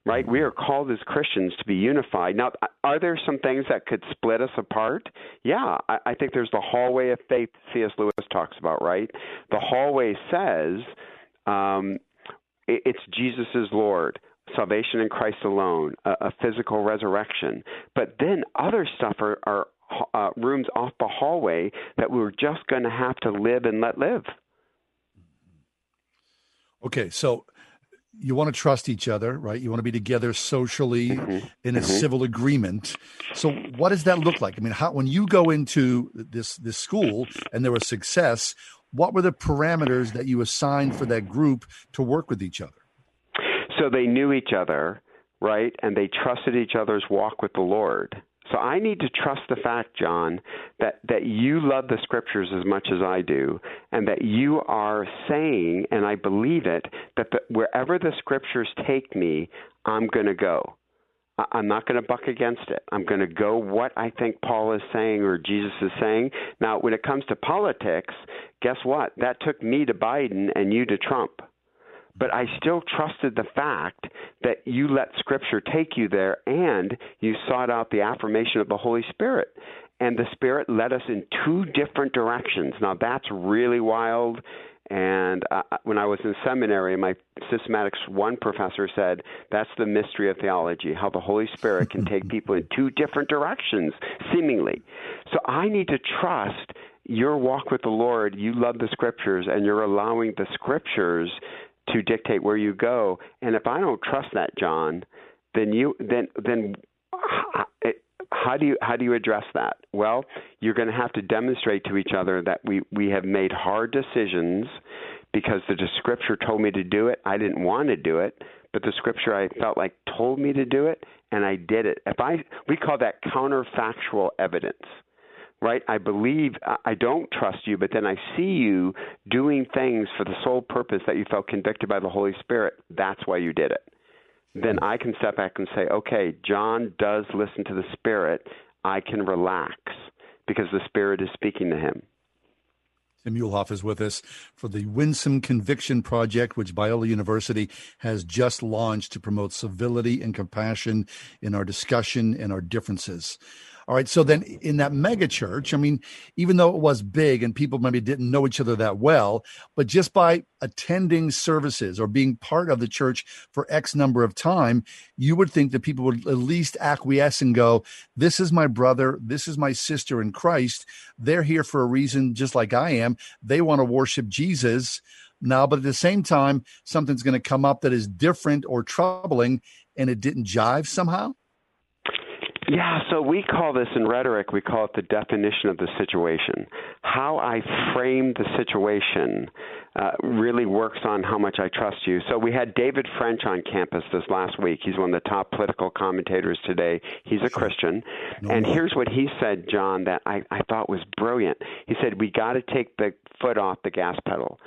Right? We are called as Christians to be unified. Now, are there some things that could split us apart? Yeah, I, I think there's the hallway of faith C.S. Lewis talks about, right? The hallway says um, it, it's Jesus is Lord salvation in Christ alone, a, a physical resurrection. But then other stuff are, are uh, rooms off the hallway that we're just going to have to live and let live. Okay, so you want to trust each other, right? You want to be together socially in a Mhm. civil agreement. So, what does that look like? I mean, how when you go into this this school and there was success, what were the parameters that you assigned for that group to work with each other? So they knew each other, right? And they trusted each other's walk with the Lord. So I need to trust the fact, John, that, that you love the scriptures as much as I do, and that you are saying, and I believe it, that the, wherever the scriptures take me, I'm going to go. I- I'm not going to buck against it. I'm going to go what I think Paul is saying or Jesus is saying. Now, when it comes to politics, guess what? That took me to Biden and you to Trump but I still trusted the fact that you let Scripture take you there and you sought out the affirmation of the Holy Spirit. And the Spirit led us in two different directions. Now, that's really wild. And uh, when I was in seminary, my systematics one professor said, That's the mystery of theology, how the Holy Spirit can take people in two different directions, seemingly. So I need to trust your walk with the Lord. You love the Scriptures, and you're allowing the Scriptures to dictate where you go. And if I don't trust that, John, then you then then how do you how do you address that? Well, you're going to have to demonstrate to each other that we we have made hard decisions because the scripture told me to do it. I didn't want to do it, but the scripture I felt like told me to do it, and I did it. If I we call that counterfactual evidence right? I believe I don't trust you, but then I see you doing things for the sole purpose that you felt convicted by the Holy Spirit. That's why you did it. Then I can step back and say, okay, John does listen to the Spirit. I can relax because the Spirit is speaking to him. Tim Muehlhoff is with us for the Winsome Conviction Project, which Biola University has just launched to promote civility and compassion in our discussion and our differences. All right. So then in that mega church, I mean, even though it was big and people maybe didn't know each other that well, but just by attending services or being part of the church for X number of time, you would think that people would at least acquiesce and go, This is my brother. This is my sister in Christ. They're here for a reason, just like I am. They want to worship Jesus now, but at the same time, something's going to come up that is different or troubling and it didn't jive somehow. Yeah, so we call this in rhetoric, we call it the definition of the situation. How I frame the situation uh, really works on how much I trust you. So we had David French on campus this last week. He's one of the top political commentators today. He's a Christian. No and more. here's what he said, John, that I, I thought was brilliant. He said, We got to take the foot off the gas pedal.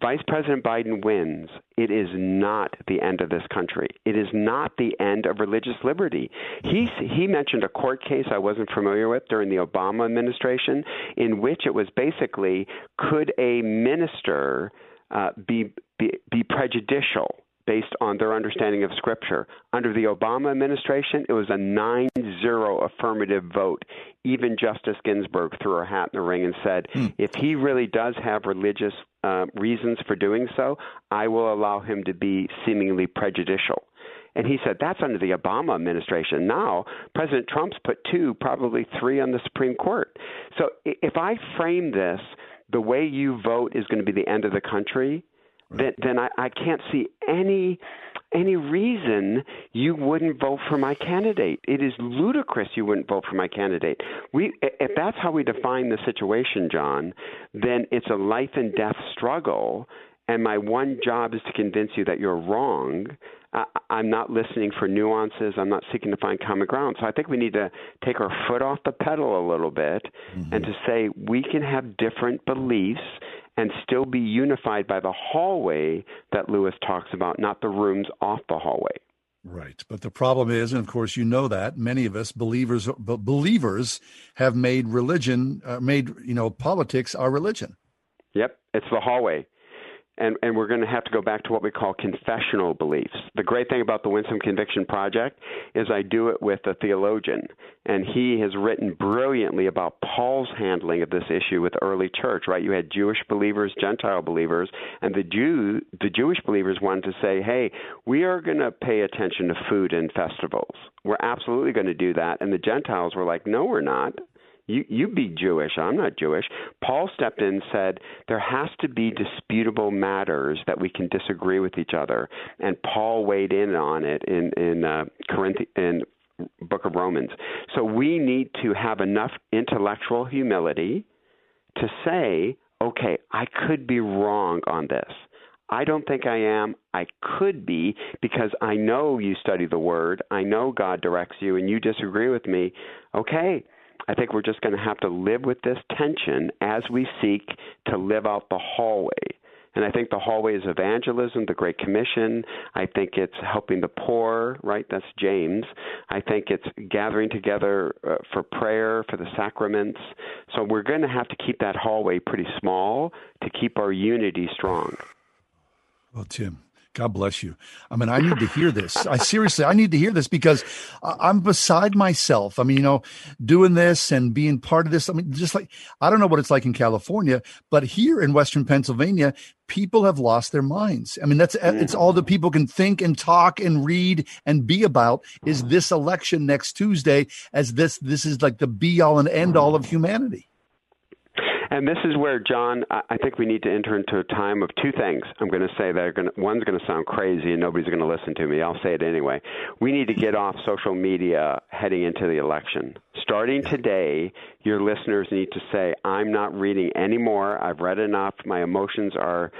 Vice President Biden wins, it is not the end of this country. It is not the end of religious liberty. He he mentioned a court case I wasn't familiar with during the Obama administration, in which it was basically could a minister uh, be, be be prejudicial based on their understanding of Scripture. Under the Obama administration, it was a 9 0 affirmative vote. Even Justice Ginsburg threw her hat in the ring and said, hmm. if he really does have religious uh, reasons for doing so, I will allow him to be seemingly prejudicial. And he said that's under the Obama administration. Now, President Trump's put two, probably three on the Supreme Court. So if I frame this, the way you vote is going to be the end of the country then then I, I can't see any any reason you wouldn't vote for my candidate. It is ludicrous you wouldn't vote for my candidate. We if that's how we define the situation, John, then it's a life and death struggle and my one job is to convince you that you're wrong. I, I'm not listening for nuances. I'm not seeking to find common ground. So I think we need to take our foot off the pedal a little bit mm-hmm. and to say we can have different beliefs and still be unified by the hallway that Lewis talks about, not the rooms off the hallway. Right, but the problem is, and of course you know that many of us believers, believers have made religion, uh, made you know politics our religion. Yep, it's the hallway and, and we're going to have to go back to what we call confessional beliefs. The great thing about the Winsome Conviction Project is I do it with a theologian, and he has written brilliantly about Paul's handling of this issue with early church. Right, you had Jewish believers, Gentile believers, and the Jew the Jewish believers wanted to say, "Hey, we are going to pay attention to food and festivals. We're absolutely going to do that." And the Gentiles were like, "No, we're not." You you be Jewish. I'm not Jewish. Paul stepped in and said there has to be disputable matters that we can disagree with each other, and Paul weighed in on it in in uh, Corinth in Book of Romans. So we need to have enough intellectual humility to say, okay, I could be wrong on this. I don't think I am. I could be because I know you study the word. I know God directs you and you disagree with me. Okay, I think we're just going to have to live with this tension as we seek to live out the hallway. And I think the hallway is evangelism, the Great Commission. I think it's helping the poor, right? That's James. I think it's gathering together uh, for prayer, for the sacraments. So we're going to have to keep that hallway pretty small to keep our unity strong. Well, Tim, God bless you. I mean, I need to hear this. I seriously, I need to hear this because I'm beside myself. I mean, you know, doing this and being part of this. I mean, just like, I don't know what it's like in California, but here in Western Pennsylvania, people have lost their minds. I mean, that's, uh, it's all that people can think and talk and read and be about is this election next Tuesday as this, this is like the be all and end all of humanity. And this is where, John, I think we need to enter into a time of two things. I'm going to say that going to, one's going to sound crazy and nobody's going to listen to me. I'll say it anyway. We need to get off social media heading into the election. Starting today, your listeners need to say, I'm not reading anymore. I've read enough. My emotions are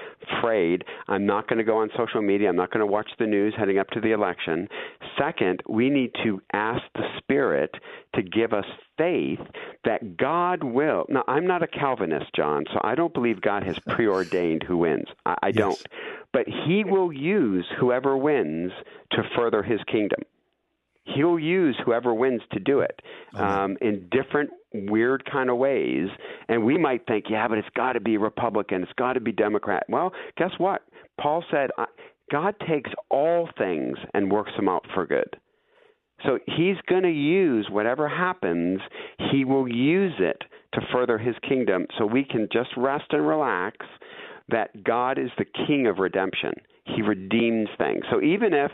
frayed. I'm not going to go on social media. I'm not going to watch the news heading up to the election. Second, we need to ask the Spirit to give us faith that God will. Now, I'm not a Calvinist, John, so I don't believe God has preordained who wins. I, I yes. don't. But He will use whoever wins to further His kingdom he'll use whoever wins to do it um, in different weird kind of ways. And we might think, yeah, but it's got to be Republican, it's got to be Democrat. Well, guess what? Paul said, God takes all things and works them out for good. So he's going to use whatever happens, he will use it to further his kingdom. So we can just rest and relax that God is the king of redemption. He redeems things. So even if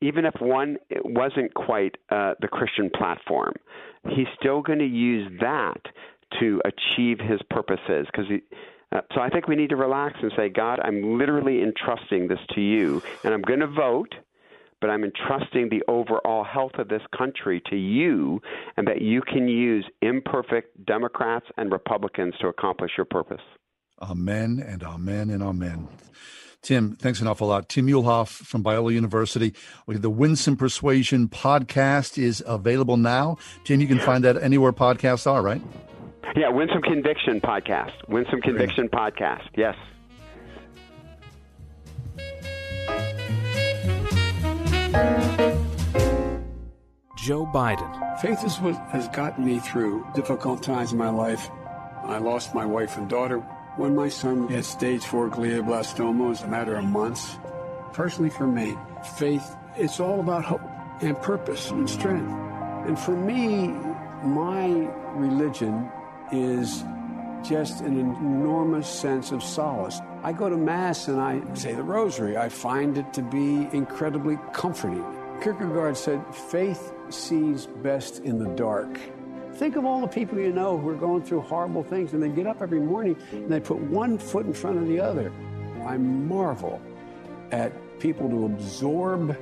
even if one wasn't quite uh, the Christian platform, he's still going to use that to achieve his purposes. Because uh, so I think we need to relax and say, God, I'm literally entrusting this to you, and I'm going to vote. But I'm entrusting the overall health of this country to you, and that you can use imperfect Democrats and Republicans to accomplish your purpose. Amen and amen and amen. Tim, thanks an awful lot. Tim Muehlhoff from Biola University. The Winsome Persuasion podcast is available now. Tim, you can find that anywhere podcasts are, right? Yeah, Winsome Conviction podcast. Winsome Conviction podcast. Yes. Joe Biden. Faith is what has gotten me through difficult times in my life. I lost my wife and daughter when my son had stage four glioblastoma, it was a matter of months. Personally, for me, faith, it's all about hope and purpose and strength. And for me, my religion is just an enormous sense of solace. I go to Mass and I say the Rosary. I find it to be incredibly comforting. Kierkegaard said, faith sees best in the dark. Think of all the people you know who are going through horrible things and they get up every morning and they put one foot in front of the other. I marvel at people to absorb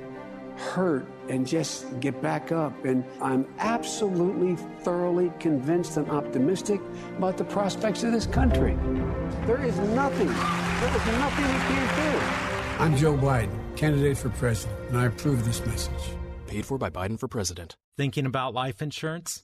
hurt and just get back up. And I'm absolutely, thoroughly convinced and optimistic about the prospects of this country. There is nothing, there is nothing we can't do. I'm Joe Biden, candidate for president, and I approve this message. Paid for by Biden for president. Thinking about life insurance?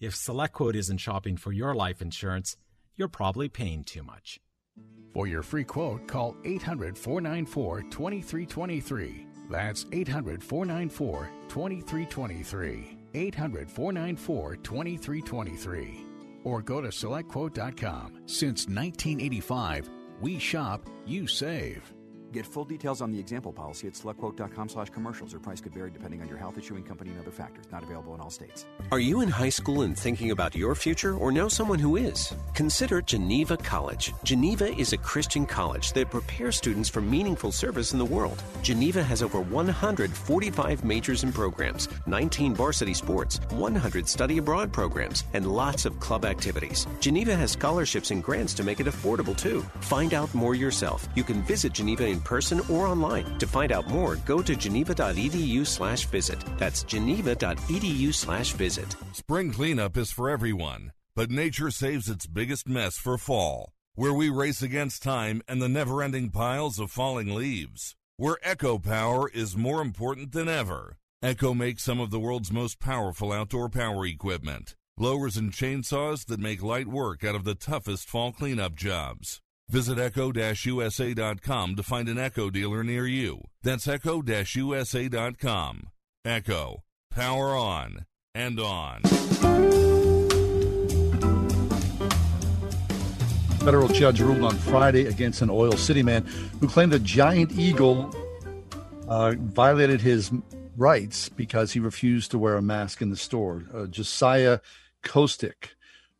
if SelectQuote isn't shopping for your life insurance, you're probably paying too much. For your free quote, call 800 494 2323. That's 800 494 2323. 800 494 2323. Or go to selectquote.com. Since 1985, we shop, you save. Get full details on the example policy at selectquote.com slash commercials. Or price could vary depending on your health issuing company and other factors. Not available in all states. Are you in high school and thinking about your future or know someone who is? Consider Geneva College. Geneva is a Christian college that prepares students for meaningful service in the world. Geneva has over 145 majors and programs, 19 varsity sports, 100 study abroad programs, and lots of club activities. Geneva has scholarships and grants to make it affordable too. Find out more yourself. You can visit Geneva in person or online. To find out more, go to geneva.edu slash visit. That's geneva.edu slash visit. Spring cleanup is for everyone, but nature saves its biggest mess for fall, where we race against time and the never ending piles of falling leaves. Where echo power is more important than ever. Echo makes some of the world's most powerful outdoor power equipment. Blowers and chainsaws that make light work out of the toughest fall cleanup jobs. Visit echo-usa.com to find an Echo dealer near you. That's echo-usa.com. Echo. Power on and on. Federal judge ruled on Friday against an Oil City man who claimed a giant eagle uh, violated his rights because he refused to wear a mask in the store. Uh, Josiah Kostick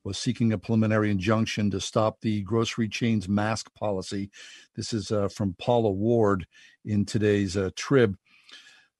was seeking a preliminary injunction to stop the grocery chain's mask policy. This is uh, from Paula Ward in today's uh, Trib.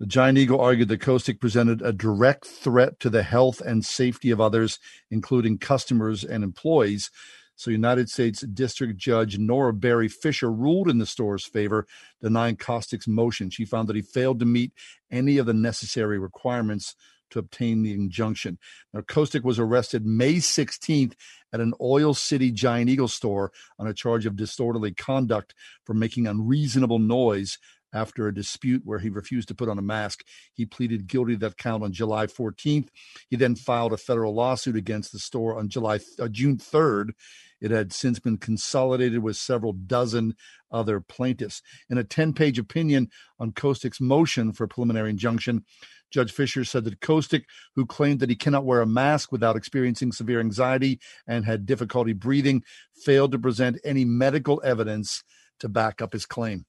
The Giant Eagle argued that Kostick presented a direct threat to the health and safety of others, including customers and employees. So, United States District Judge Nora Barry Fischer ruled in the store's favor, denying Kostick's motion. She found that he failed to meet any of the necessary requirements to obtain the injunction. Now, Kostick was arrested May 16th at an Oil City Giant Eagle store on a charge of disorderly conduct for making unreasonable noise after a dispute where he refused to put on a mask. He pleaded guilty to that count on July 14th. He then filed a federal lawsuit against the store on July uh, June 3rd. It had since been consolidated with several dozen other plaintiffs. In a 10 page opinion on Kostick's motion for preliminary injunction, Judge Fischer said that Kostick, who claimed that he cannot wear a mask without experiencing severe anxiety and had difficulty breathing, failed to present any medical evidence to back up his claim.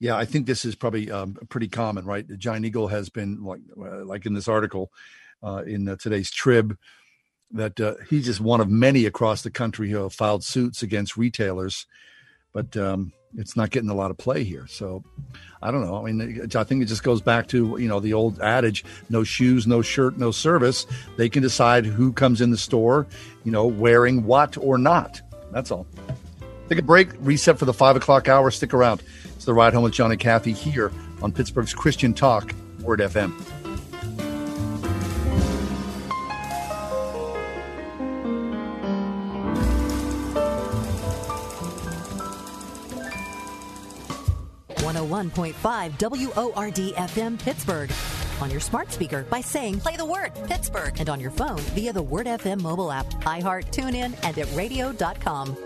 Yeah, I think this is probably um, pretty common, right? Giant Eagle has been like, uh, like in this article uh, in uh, today's Trib, that uh, he's just one of many across the country who have filed suits against retailers, but um, it's not getting a lot of play here. So I don't know. I mean, I think it just goes back to you know the old adage: no shoes, no shirt, no service. They can decide who comes in the store, you know, wearing what or not. That's all. Take a break, reset for the five o'clock hour. Stick around. It's the ride home with John and Kathy here on Pittsburgh's Christian Talk, Word FM. One hundred oh one point five WORD FM Pittsburgh. On your smart speaker by saying play the word Pittsburgh and on your phone via the Word FM mobile app, iHeart, TuneIn, and at radio.com.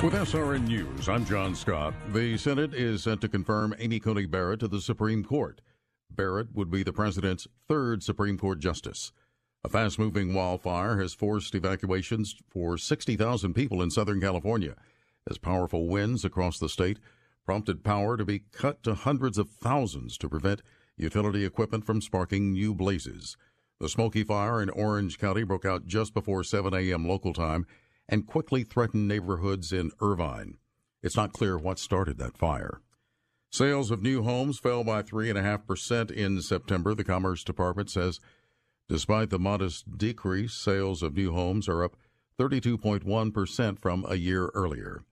With SRN News, I'm John Scott. The Senate is set to confirm Amy Coney Barrett to the Supreme Court. Barrett would be the president's third Supreme Court justice. A fast moving wildfire has forced evacuations for 60,000 people in Southern California as powerful winds across the state prompted power to be cut to hundreds of thousands to prevent utility equipment from sparking new blazes. The smoky fire in Orange County broke out just before 7 a.m. local time and quickly threatened neighborhoods in Irvine. It's not clear what started that fire. Sales of new homes fell by 3.5% in September, the Commerce Department says. Despite the modest decrease, sales of new homes are up 32.1% from a year earlier.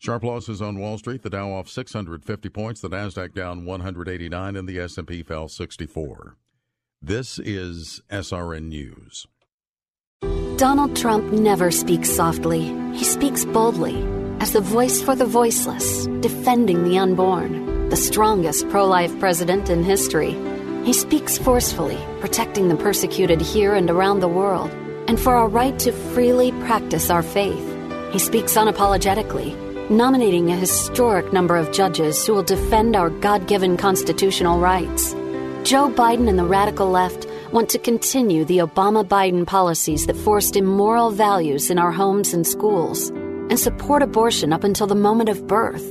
Sharp losses on Wall Street, the Dow off 650 points, the Nasdaq down 189 and the S&P fell 64. This is SRN News. Donald Trump never speaks softly. He speaks boldly, as the voice for the voiceless, defending the unborn, the strongest pro life president in history. He speaks forcefully, protecting the persecuted here and around the world, and for our right to freely practice our faith. He speaks unapologetically, nominating a historic number of judges who will defend our God given constitutional rights. Joe Biden and the radical left want to continue the Obama Biden policies that forced immoral values in our homes and schools and support abortion up until the moment of birth.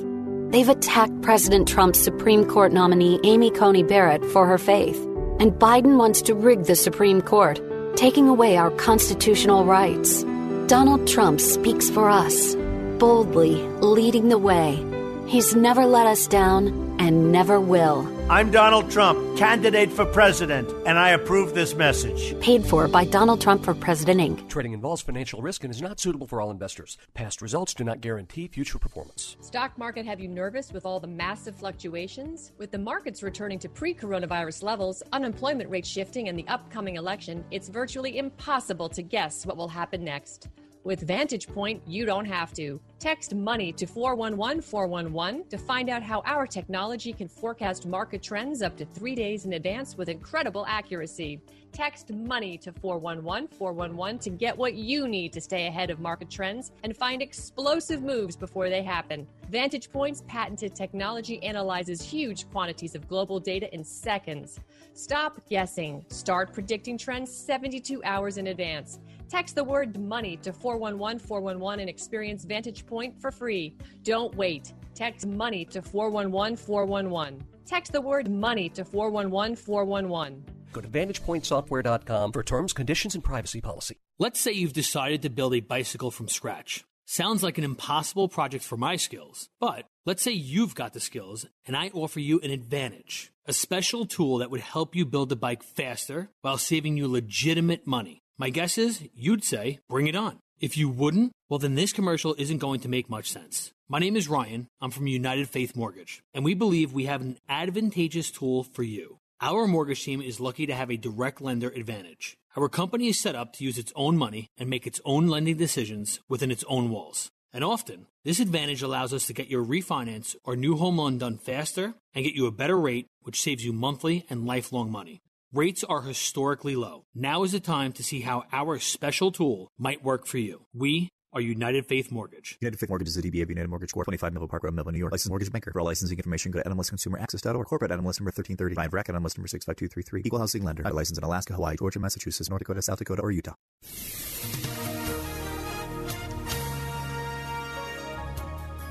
They've attacked President Trump's Supreme Court nominee Amy Coney Barrett for her faith, and Biden wants to rig the Supreme Court, taking away our constitutional rights. Donald Trump speaks for us, boldly leading the way. He's never let us down and never will. I'm Donald Trump, candidate for president, and I approve this message. Paid for by Donald Trump for President Inc. Trading involves financial risk and is not suitable for all investors. Past results do not guarantee future performance. Stock market have you nervous with all the massive fluctuations? With the markets returning to pre coronavirus levels, unemployment rate shifting, and the upcoming election, it's virtually impossible to guess what will happen next. With Vantage Point, you don't have to. Text money to 411 411 to find out how our technology can forecast market trends up to three days in advance with incredible accuracy. Text money to 411 411 to get what you need to stay ahead of market trends and find explosive moves before they happen. Vantage Point's patented technology analyzes huge quantities of global data in seconds. Stop guessing. Start predicting trends 72 hours in advance. Text the word money to 411 411 and experience Vantage Point for free. Don't wait. Text money to 411 411. Text the word money to 411 411. Go to VantagePointSoftware.com for terms, conditions, and privacy policy. Let's say you've decided to build a bicycle from scratch. Sounds like an impossible project for my skills, but let's say you've got the skills and I offer you an advantage a special tool that would help you build the bike faster while saving you legitimate money. My guess is you'd say, bring it on. If you wouldn't, well, then this commercial isn't going to make much sense. My name is Ryan. I'm from United Faith Mortgage, and we believe we have an advantageous tool for you. Our mortgage team is lucky to have a direct lender advantage. Our company is set up to use its own money and make its own lending decisions within its own walls. And often, this advantage allows us to get your refinance or new home loan done faster and get you a better rate, which saves you monthly and lifelong money. Rates are historically low. Now is the time to see how our special tool might work for you. We are United Faith Mortgage. United Faith Mortgage is a DBA of United Mortgage Corp. 25 Melville Park Road, Melville, New York. Licensed mortgage banker. For all licensing information, go to NMLSConsumerAccess.org. Corporate NMLS number 1335. REC NMLS number 65233. Equal housing lender. Licensed in Alaska, Hawaii, Georgia, Massachusetts, North Dakota, South Dakota, or Utah.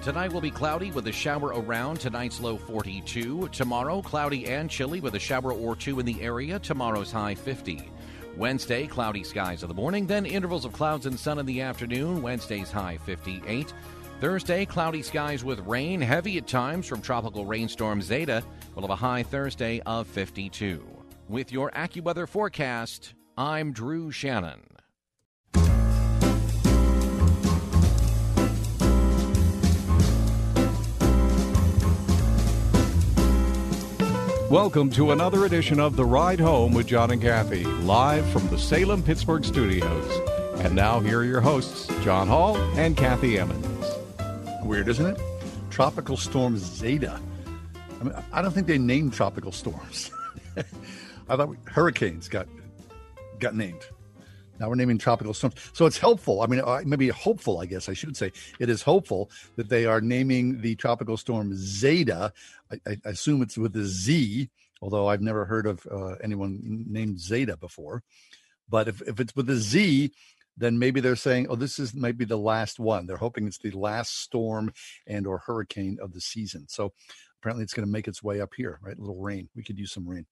Tonight will be cloudy with a shower around. Tonight's low 42. Tomorrow, cloudy and chilly with a shower or two in the area. Tomorrow's high 50. Wednesday, cloudy skies in the morning, then intervals of clouds and sun in the afternoon. Wednesday's high 58. Thursday, cloudy skies with rain, heavy at times from tropical rainstorm Zeta. We'll have a high Thursday of 52. With your AccuWeather forecast, I'm Drew Shannon. Welcome to another edition of The Ride Home with John and Kathy, live from the Salem Pittsburgh studios. And now, here are your hosts, John Hall and Kathy Emmons. Weird, isn't it? Tropical Storm Zeta. I mean, I don't think they named tropical storms. I thought hurricanes got got named. Now we're naming tropical storms. So it's helpful. I mean, uh, maybe hopeful, I guess I should say. It is hopeful that they are naming the tropical storm Zeta. I, I assume it's with a Z, although I've never heard of uh, anyone named Zeta before. But if, if it's with a Z, then maybe they're saying, oh, this is maybe the last one. They're hoping it's the last storm and or hurricane of the season. So apparently it's going to make its way up here, right? A little rain. We could use some rain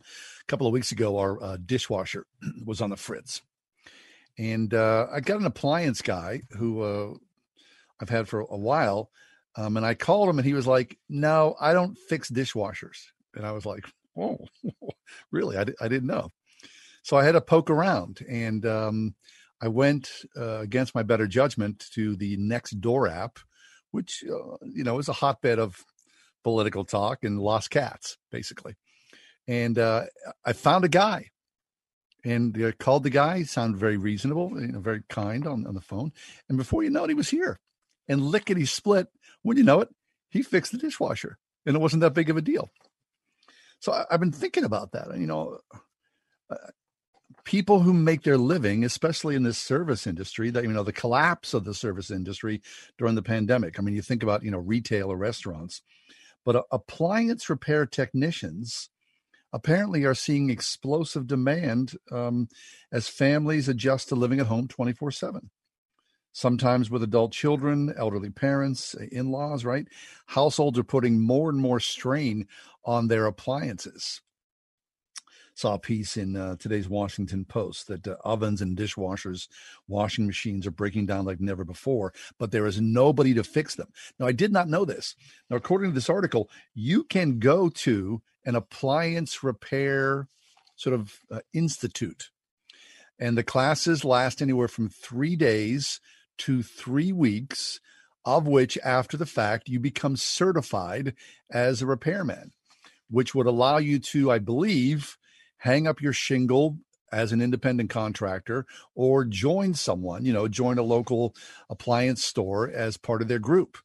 a couple of weeks ago, our uh, dishwasher was on the fritz. And uh, I got an appliance guy who uh, I've had for a while. Um, and I called him and he was like, No, I don't fix dishwashers. And I was like, Oh, really? I, I didn't know. So I had to poke around and um, I went uh, against my better judgment to the Nextdoor app, which, uh, you know, is a hotbed of political talk and lost cats, basically and uh, I found a guy, and I called the guy. Sounded very reasonable, you know, very kind on, on the phone. And before you know it, he was here, and lickety split. When you know it, he fixed the dishwasher, and it wasn't that big of a deal. So I, have been thinking about that. You know, uh, people who make their living, especially in this service industry, that you know the collapse of the service industry during the pandemic. I mean, you think about you know retail or restaurants, but uh, appliance repair technicians apparently are seeing explosive demand um, as families adjust to living at home 24 7 sometimes with adult children, elderly parents, in laws, right? Households are putting more and more strain on their appliances. Saw a piece in uh, today's Washington Post that uh, ovens and dishwashers, washing machines are breaking down like never before, but there is nobody to fix them. Now, I did not know this. Now, according to this article, you can go to an appliance repair sort of uh, institute. And the classes last anywhere from three days to three weeks, of which, after the fact, you become certified as a repairman, which would allow you to, I believe, hang up your shingle as an independent contractor or join someone, you know, join a local appliance store as part of their group.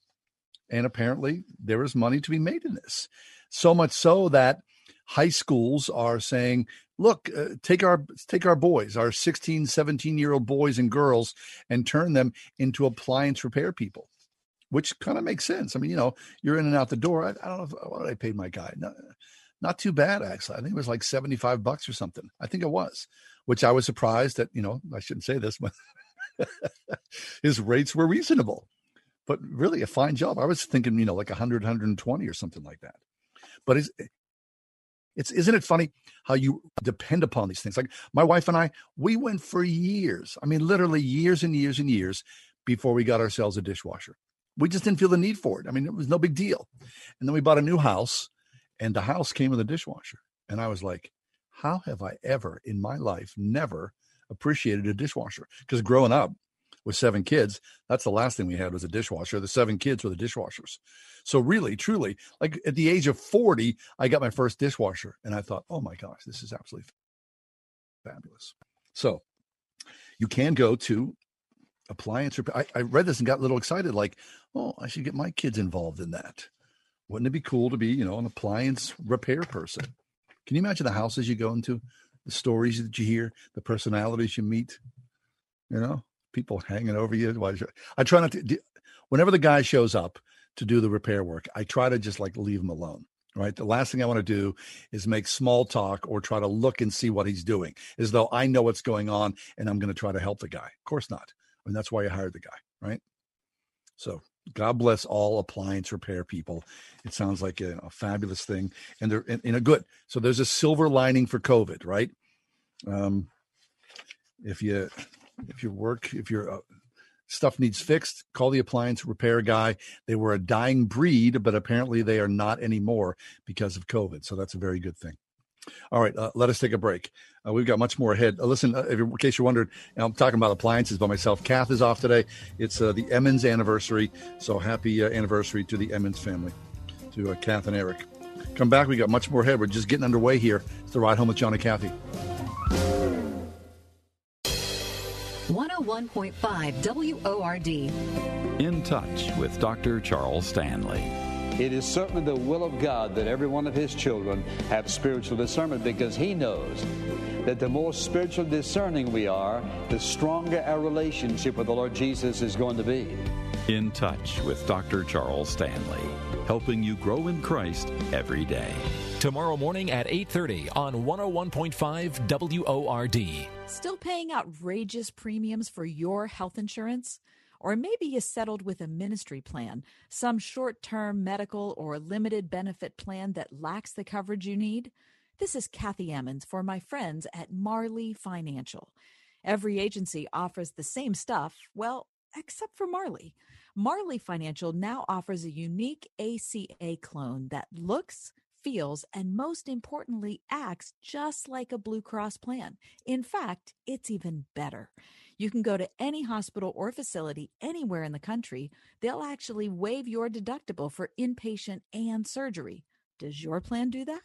And apparently, there is money to be made in this. So much so that high schools are saying, look, uh, take our take our boys, our 16, 17 year old boys and girls, and turn them into appliance repair people, which kind of makes sense. I mean, you know, you're in and out the door. I, I don't know if, what I paid my guy. Not, not too bad actually. I think it was like 75 bucks or something. I think it was, which I was surprised that, you know, I shouldn't say this, but his rates were reasonable but really a fine job. I was thinking, you know, like 100, 120 or something like that. But it's, eh, it's isn't it funny how you depend upon these things? Like my wife and I, we went for years. I mean, literally years and years and years before we got ourselves a dishwasher. We just didn't feel the need for it. I mean, it was no big deal. And then we bought a new house, and the house came with a dishwasher. And I was like, how have I ever in my life never appreciated a dishwasher? Because growing up, with seven kids, that's the last thing we had was a dishwasher. The seven kids were the dishwashers. So really, truly, like at the age of 40, I got my first dishwasher and I thought, oh my gosh, this is absolutely fabulous. So you can go to appliance. I, I read this and got a little excited, like, oh, I should get my kids involved in that. Wouldn't it be cool to be, you know, an appliance repair person? Can you imagine the houses you go into, the stories that you hear, the personalities you meet? You know, people hanging over you. I try not to. Whenever the guy shows up to do the repair work, I try to just like leave him alone. Right. The last thing I want to do is make small talk or try to look and see what he's doing, as though I know what's going on and I'm going to try to help the guy. Of course not. I mean, that's why you hired the guy, right? So God bless all appliance repair people. It sounds like a, a fabulous thing, and they're in, in, a good. So there's a silver lining for COVID, right? Um, if you if your work, if your uh, stuff needs fixed, call the appliance repair guy. They were a dying breed, but apparently they are not anymore because of COVID. So that's a very good thing. All right, uh, let us take a break. Uh, we've got much more ahead. Uh, listen, uh, in case you wondered, I'm talking about appliances by myself. Kath is off today. It's uh, the Emmons anniversary. So happy uh, anniversary to the Emmons family, to Kath and Eric. Come back. We got much more ahead. We're just getting underway here. It's the ride home with John and Kathy. 101.5 WORD. In touch with Dr. Charles Stanley. It is certainly the will of God that every one of His children have spiritual discernment because He knows that the more spiritually discerning we are, the stronger our relationship with the Lord Jesus is going to be. In touch with Dr. Charles Stanley, helping you grow in Christ every day. Tomorrow morning at 8:30 on 101.5 WORD. Still paying outrageous premiums for your health insurance? Or maybe you settled with a ministry plan, some short term medical or limited benefit plan that lacks the coverage you need? This is Kathy Emmons for my friends at Marley Financial. Every agency offers the same stuff, well, except for Marley. Marley Financial now offers a unique ACA clone that looks, feels, and most importantly, acts just like a Blue Cross plan. In fact, it's even better. You can go to any hospital or facility anywhere in the country. They'll actually waive your deductible for inpatient and surgery. Does your plan do that?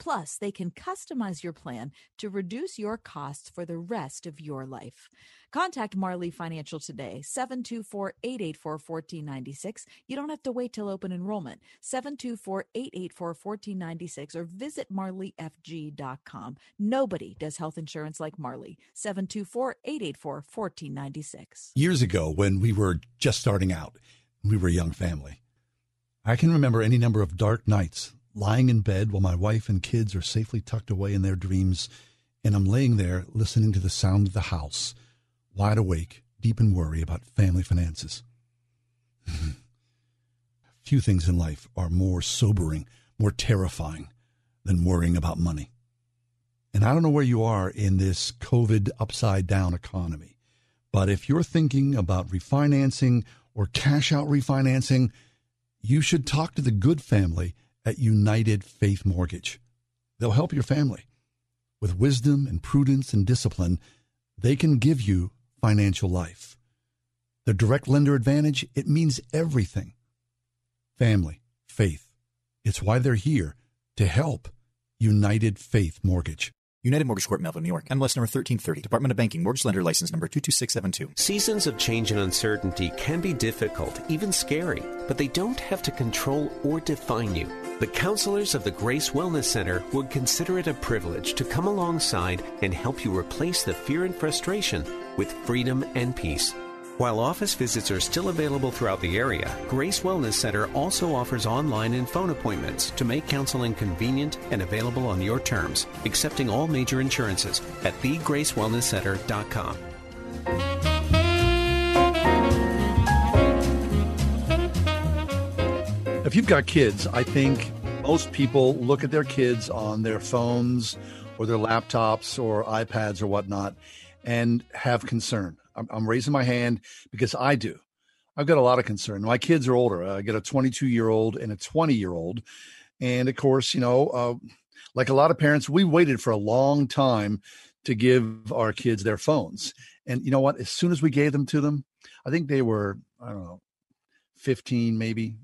Plus, they can customize your plan to reduce your costs for the rest of your life. Contact Marley Financial today, 724 884 1496. You don't have to wait till open enrollment, 724 884 1496, or visit marleyfg.com. Nobody does health insurance like Marley, 724 884 1496. Years ago, when we were just starting out, we were a young family. I can remember any number of dark nights lying in bed while my wife and kids are safely tucked away in their dreams, and I'm laying there listening to the sound of the house, wide awake, deep in worry about family finances. Few things in life are more sobering, more terrifying than worrying about money. And I don't know where you are in this COVID upside down economy, but if you're thinking about refinancing or cash out refinancing, you should talk to the good family at United Faith Mortgage. They'll help your family. With wisdom and prudence and discipline, they can give you financial life. The direct lender advantage, it means everything. Family, faith. It's why they're here to help United Faith Mortgage. United Mortgage Corp, Melville, New York. MLS number 1330. Department of Banking. Mortgage Lender License number 22672. Seasons of change and uncertainty can be difficult, even scary, but they don't have to control or define you. The counselors of the Grace Wellness Center would consider it a privilege to come alongside and help you replace the fear and frustration with freedom and peace. While office visits are still available throughout the area, Grace Wellness Center also offers online and phone appointments to make counseling convenient and available on your terms, accepting all major insurances at thegracewellnesscenter.com. If you've got kids, I think most people look at their kids on their phones or their laptops or iPads or whatnot and have concern. I'm, raising my hand because I do. I've got a lot of concern. My kids are older. I got a 22 year old and a 20 year old. And of course, you know, uh, like a lot of parents, we waited for a long time to give our kids their phones. And you know what? As soon as we gave them to them, I think they were, I don't know, 15, maybe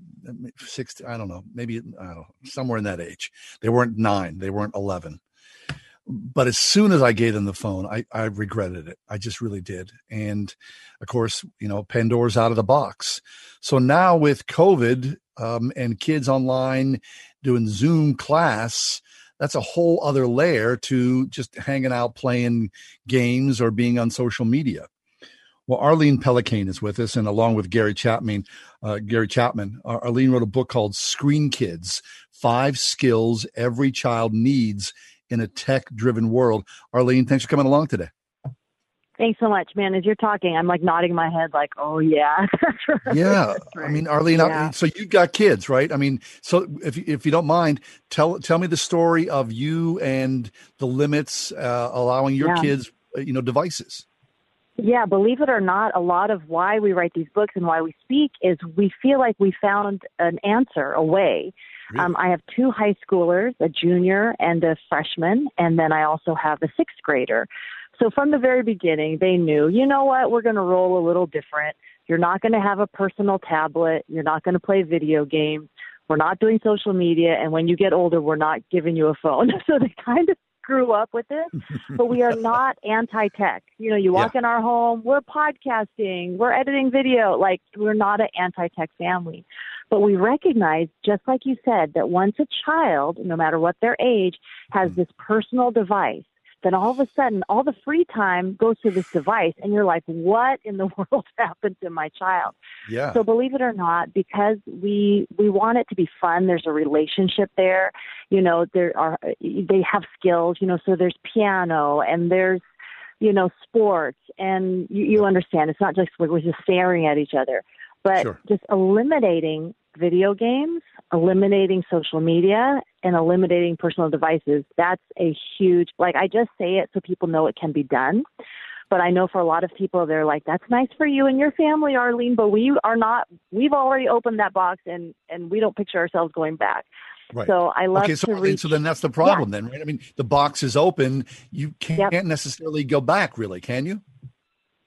16, I don't know, maybe, I don't know, somewhere in that age. They weren't nine, they weren't 11. But as soon as I gave them the phone, I, I regretted it. I just really did. And of course, you know, Pandora's out of the box. So now with COVID um, and kids online doing Zoom class, that's a whole other layer to just hanging out playing games or being on social media. Well, Arlene Pellicane is with us, and along with Gary Chapman, uh, Gary Chapman, Arlene wrote a book called Screen Kids: Five Skills Every Child Needs in a Tech-Driven World. Arlene, thanks for coming along today. Thanks so much, man. As you're talking, I'm like nodding my head, like, "Oh yeah, right." Yeah. I mean, Arlene. Yeah. So you've got kids, right? I mean, so if if you don't mind, tell tell me the story of you and the limits uh, allowing your Yeah. kids, uh, you know, devices. Yeah, believe it or not, a lot of why we write these books and why we speak is we feel like we found an answer, a way. Um, I have two high schoolers, a junior and a freshman, and then I also have a sixth grader. So from the very beginning, they knew, you know what, we're going to roll a little different. You're not going to have a personal tablet. You're not going to play video games. We're not doing social media. And when you get older, we're not giving you a phone. So they kind of grew up with it, but we are not anti tech. You know, you walk in our home, we're podcasting, we're editing video. Like, we're not an anti tech family. But we recognize, just like you said, that once a child, no matter what their age, has this personal device, then all of a sudden, all the free time goes to this device, and you're like, what in the world happened to my child? Yeah. So believe it or not, because we we want it to be fun. There's a relationship there. You know, there are they have skills. You know, so there's piano and there's you know sports, and you, you understand it's not just we're just staring at each other, but Sure. just eliminating video games, eliminating social media, and eliminating personal devices. That's a huge like I just say it so people know it can be done. But I know for a lot of people, they're like, "That's nice for you and your family, Arlene." But we are not. We've already opened that box, and and we don't picture ourselves going back. Right. So I love okay, so, reach. so then that's the problem, then, right? I mean, the box is open. You can't necessarily go back, really, can you?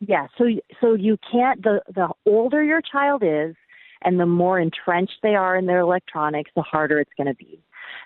Yeah. So so you can't. The the older your child is, and the more entrenched they are in their electronics, the harder it's going to be.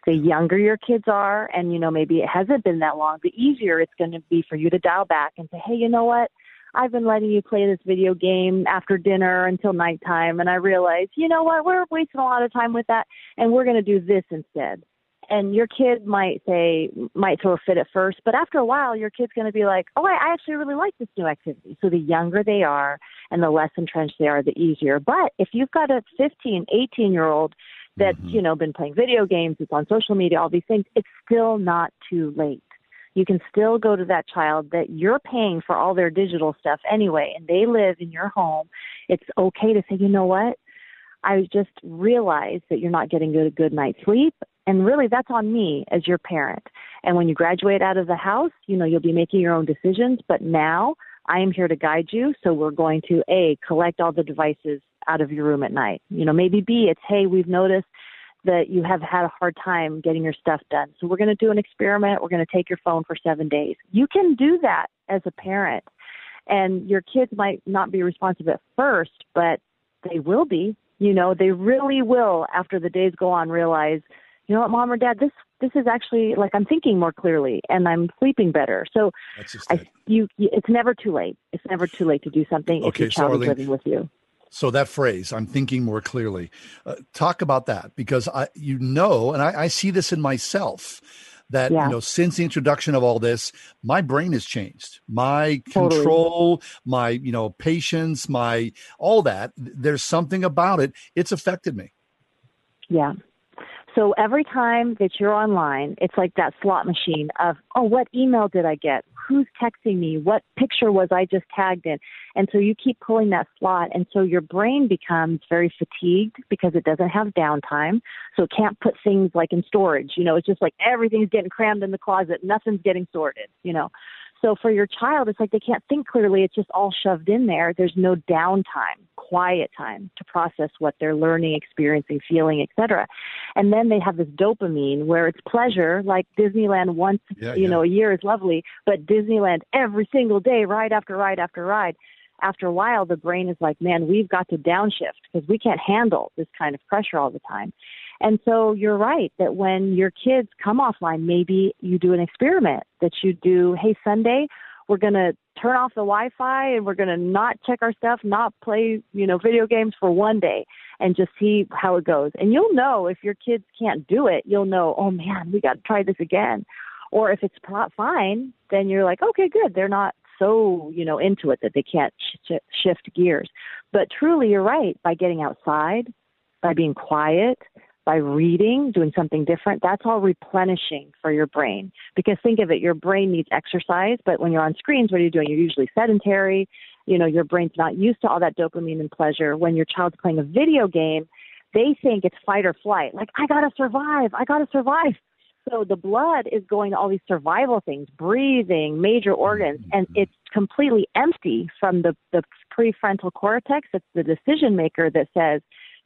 The younger your kids are, and you know maybe it hasn't been that long, the easier it's going to be for you to dial back and say, hey, you know what? I've been letting you play this video game after dinner until nighttime, and I realize, you know what? We're wasting a lot of time with that, and we're going to do this instead. And your kid might say, might throw a fit at first, but after a while, your kid's going to be like, oh, I I actually really like this new activity. So the younger they are and the less entrenched they are, the easier. But if you've got a 15, 18 year old that's, mm-hmm. you know, been playing video games, it's on social media, all these things, it's still not too late. You can still go to that child that you're paying for all their digital stuff anyway, and they live in your home. It's okay to say, you know what? I just realized that you're not getting a good night's sleep. And really, that's on me as your parent. And when you graduate out of the house, you know, you'll be making your own decisions. But now I am here to guide you. So we're going to A, collect all the devices out of your room at night. You know, maybe B, it's, hey, we've noticed that you have had a hard time getting your stuff done. So we're going to do an experiment. We're going to take your phone for seven days. You can do that as a parent. And your kids might not be responsive at first, but they will be. You know, they really will after the days go on realize, you know what, mom or dad, this this is actually like I'm thinking more clearly and I'm sleeping better. So I, you, you, it's never too late. It's never too late to do something if Okay, your so child is living with you. So that phrase, I'm thinking more clearly. Uh, talk about that because I, you know, and I, I see this in myself that Yeah. you know since the introduction of all this, my brain has changed. My Totally. control, my you know patience, my all that. There's something about it. It's affected me. Yeah. So every time that you're online, it's like that slot machine of, oh, what email did I get? Who's texting me? What picture was I just tagged in? And so you keep pulling that slot. And so your brain becomes very fatigued because it doesn't have downtime. So it can't put things like in storage. You know, it's just like everything's getting crammed in the closet. Nothing's getting sorted, you know. So for your child, it's like they can't think clearly. It's just all shoved in there. There's no downtime, quiet time to process what they're learning, experiencing, feeling, etc. And then they have this dopamine where it's pleasure, like Disneyland once, Yeah, you yeah. know, a year is lovely, but Disneyland every single day, ride after ride after ride. After a while, the brain is like, man, we've got to downshift because we can't handle this kind of pressure all the time. And so you're right that when your kids come offline, maybe you do an experiment that you do, hey, Sunday, we're going to turn off the Wi-Fi and we're going to not check our stuff, not play, you know, video games for one day and just see how it goes. And you'll know if your kids can't do it, you'll know, oh man, we got to try this again. Or if it's not fine, then you're like, okay, good. They're not so, you know, into it that they can't sh- sh- shift gears. But truly, you're right. By getting outside, by being quiet, by reading, doing something different, that's all replenishing for your brain. Because think of it, your brain needs exercise, but when you're on screens, what are you doing? You're usually sedentary. You know, your brain's not used to all that dopamine and pleasure. When your child's playing a video game, they think it's fight or flight. Like, I gotta survive. I gotta survive. So the blood is going to all these survival things, breathing, major organs, mm-hmm. and it's completely empty from the, the prefrontal cortex. It's the decision maker that says,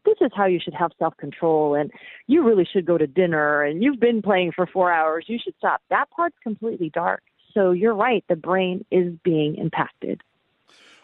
this is how you should have self control and you really should go to dinner and you've been playing for four hours. You should stop. That part's completely dark. So you're right. The brain is being impacted.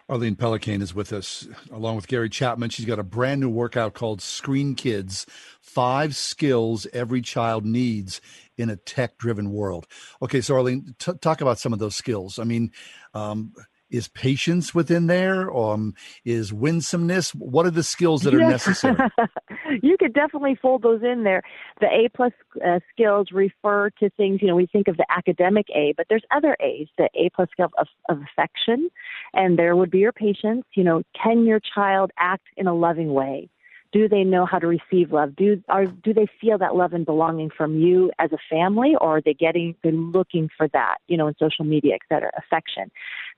Arlene Pellicane is with us along with Gary Chapman. She's got a brand new workout called Screen Kids Five Skills Every Child Needs in a Tech Driven World. Okay, so Arlene, t- talk about some of those skills. I mean, um, is patience within there? Um, is winsomeness? What are the skills that are necessary? you could definitely fold those in there. The A plus uh, skills refer to things, you know, we think of the academic A, but there's other A's, the A plus skill of, of affection, and there would be your patience. You know, can your child act in a loving way? Do they know how to receive love? Do are do they feel that love and belonging from you as a family, or are they getting they're looking for that, you know, in social media, et cetera? Affection.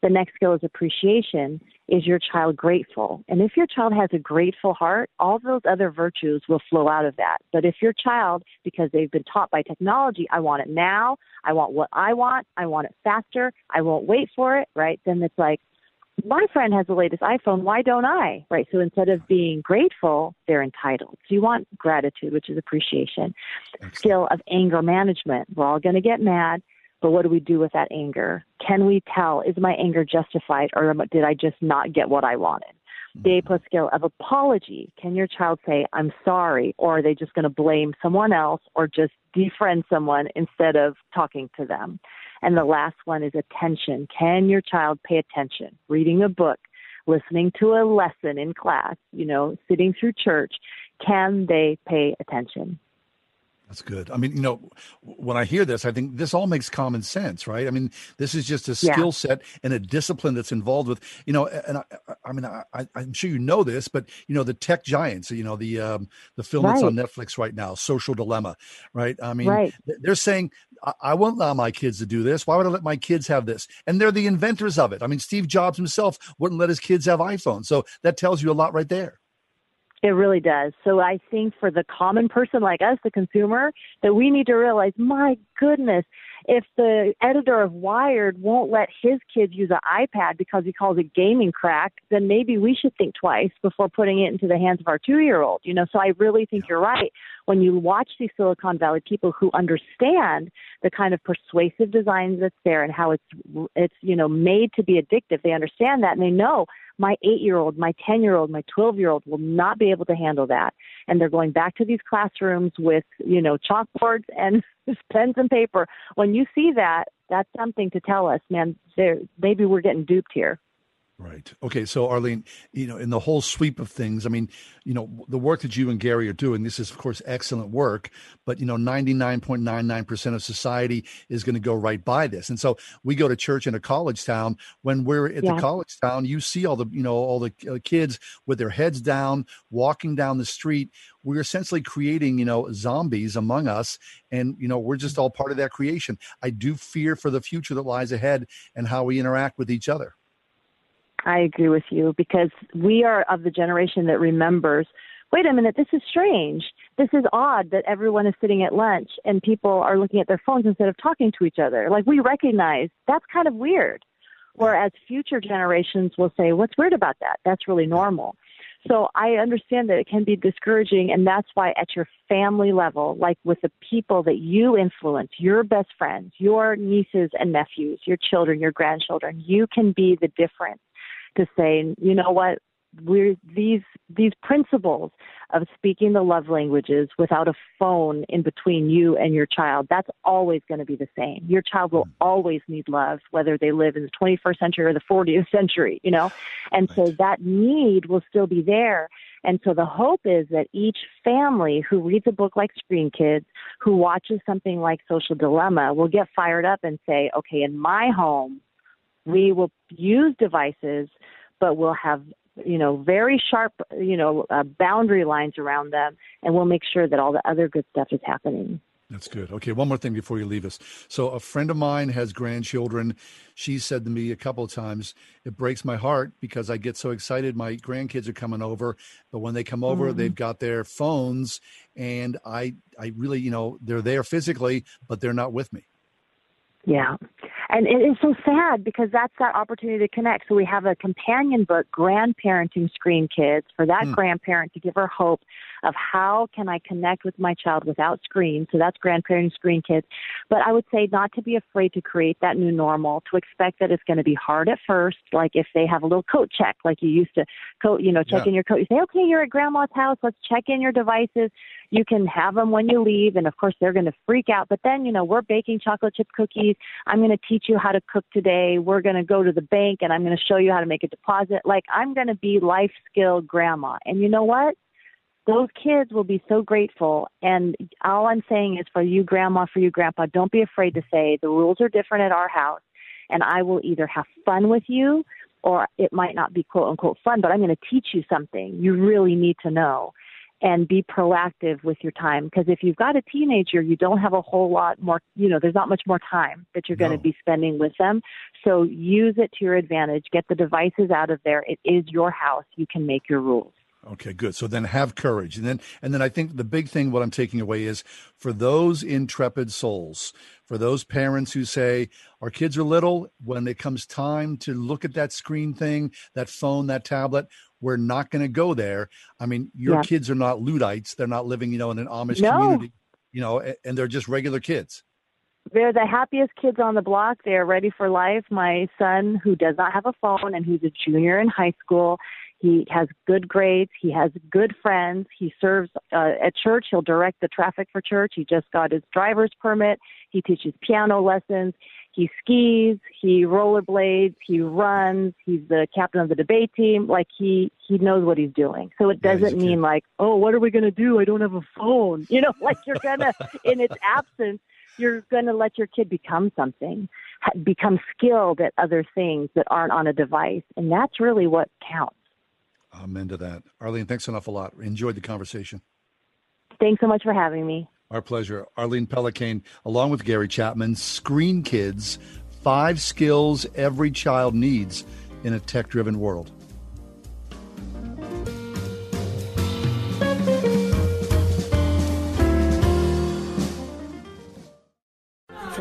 The next skill is appreciation. Is your child grateful? And if your child has a grateful heart, all those other virtues will flow out of that. But if your child, because they've been taught by technology, I want it now, I want what I want, I want it faster, I won't wait for it, right? Then it's like, my friend has the latest iPhone, why don't I? Right. So instead of being grateful, they're entitled. So you want gratitude, which is appreciation. Skill of anger management. We're all going to get mad, but what do we do with that anger? Can we tell, is my anger justified or did I just not get what I wanted? The plus skill of apology. Can your child say, I'm sorry, or are they just going to blame someone else or just defriend someone instead of talking to them? And the last one is attention. Can your child pay attention? Reading a book, listening to a lesson in class, you know, sitting through church. Can they pay attention? That's good. I mean, you know, when I hear this, I think this all makes common sense, right? I mean, this is just a Yeah. skill set and a discipline that's involved with, you know, and I, I- mean, I, I'm sure you know this, but you know, the tech giants, you know, the um, the film that's on Netflix right now, Social Dilemma, right? I mean, Right. they're saying, I, I won't allow my kids to do this. Why would I let my kids have this? And they're the inventors of it. I mean, Steve Jobs himself wouldn't let his kids have iPhones, so that tells you a lot right there. It really does. So I think for the common person like us, the consumer, that we need to realize, my goodness, if the editor of Wired won't let his kids use an iPad because he calls it gaming crack, then maybe we should think twice before putting it into the hands of our two year old. You know, so I really think you're right. When you watch these Silicon Valley people who understand the kind of persuasive design that's there and how it's it's, you know, made to be addictive, they understand that and they know my eight year old, my 10 year old, my 12 year old will not be able to handle that. And they're going back to these classrooms with, you know, chalkboards and pens and paper. When you see that, that's something to tell us, man, maybe we're getting duped here. Right. Okay. So, Arlene, you know, in the whole sweep of things, I mean, you know, the work that you and Gary are doing, this is, of course, excellent work, but, you know, 99.99% of society is going to go right by this. And so we go to church in a college town. When we're at Yeah. the college town, you see all the, you know, all the uh, kids with their heads down, walking down the street. We're essentially creating, you know, zombies among us. And, you know, we're just all part of that creation. I do fear for the future that lies ahead and how we interact with each other. I agree with you because we are of the generation that remembers wait a minute, this is strange. This is odd that everyone is sitting at lunch and people are looking at their phones instead of talking to each other. Like we recognize that's kind of weird. Whereas future generations will say, what's weird about that? That's really normal. So I understand that it can be discouraging, and that's why at your family level, like with the people that you influence, your best friends, your nieces and nephews, your children, your grandchildren, you can be the difference to say, you know what, we're these these principles of speaking the love languages without a phone in between you and your child that's always going to be the same. Your child will mm-hmm. always need love whether they live in the 21st century or the 40th century you know? And so that need will still be there. And so the hope is that each family who reads a book like Screen Kids, who watches something like Social Dilemma, will get fired up and say, okay, in my home, we will use devices, but we'll have you know very sharp you know uh, boundary lines around them, and we'll make sure that all the other good stuff is happening. That's good. Okay, one more thing before you leave us. So, a friend of mine has grandchildren. She said to me a couple of times, "It breaks my heart because I get so excited. My grandkids are coming over, but when they come over, Mhm. they've got their phones, and I, I really, you know, they're there physically, but they're not with me." Yeah. And it is so sad because that's that opportunity to connect. So we have a companion book, Grandparenting Screen Kids, for that Hmm. grandparent to give her hope of how can I connect with my child without screens. So that's Grandparenting Screen Kids. But I would say not to be afraid to create that new normal, to expect that it's going to be hard at first. Like if they have a little coat check, like you used to coat, you know, check Yeah. in your coat. You say, okay, you're at grandma's house. Let's check in your devices. You can have them when you leave. And of course, they're going to freak out. But then, you know, we're baking chocolate chip cookies. I'm going to teach you how to cook today. We're going to go to the bank and I'm going to show you how to make a deposit. Like, I'm going to be life skill grandma. And you know what? Those kids will be so grateful. And all I'm saying is for you, grandma, for you, grandpa, don't be afraid to say the rules are different at our house. And I will either have fun with you or it might not be quote unquote fun, but I'm going to teach you something you really need to know and be proactive with your time. Because if you've got a teenager, you don't have a whole lot more, you know, there's not much more time that you're going to be spending with them. So use it to your advantage. Get the devices out of there. It is your house. You can make your rules. Okay, good. So then have courage. And then and then I think the big thing what I'm taking away is for those intrepid souls, for those parents who say our kids are little, when it comes time to look at that screen thing, that phone, that tablet, we're not going to go there. I mean, your Yeah. kids are not Luddites. They're not living, you know, in an Amish No. community, you know, and they're just regular kids. They're the happiest kids on the block. They are ready for life. My son, who does not have a phone and who's a junior in high school, he has good grades. He has good friends. He serves uh, at church. He'll direct the traffic for church. He just got his driver's permit. He teaches piano lessons. He skis. He rollerblades. He runs. He's the captain of the debate team. Like he he knows what he's doing. So it doesn't mean like, oh, what are we gonna do? I don't have a phone. You know, like you're gonna in its absence you're going to let your kid become something, become skilled at other things that aren't on a device. And that's really what counts. Amen to that. Arlene, thanks an awful lot. Enjoyed the conversation. Thanks so much for having me. Our pleasure. Arlene Pellicane, along with Gary Chapman, Screen Kids, five skills every child needs in a tech driven world.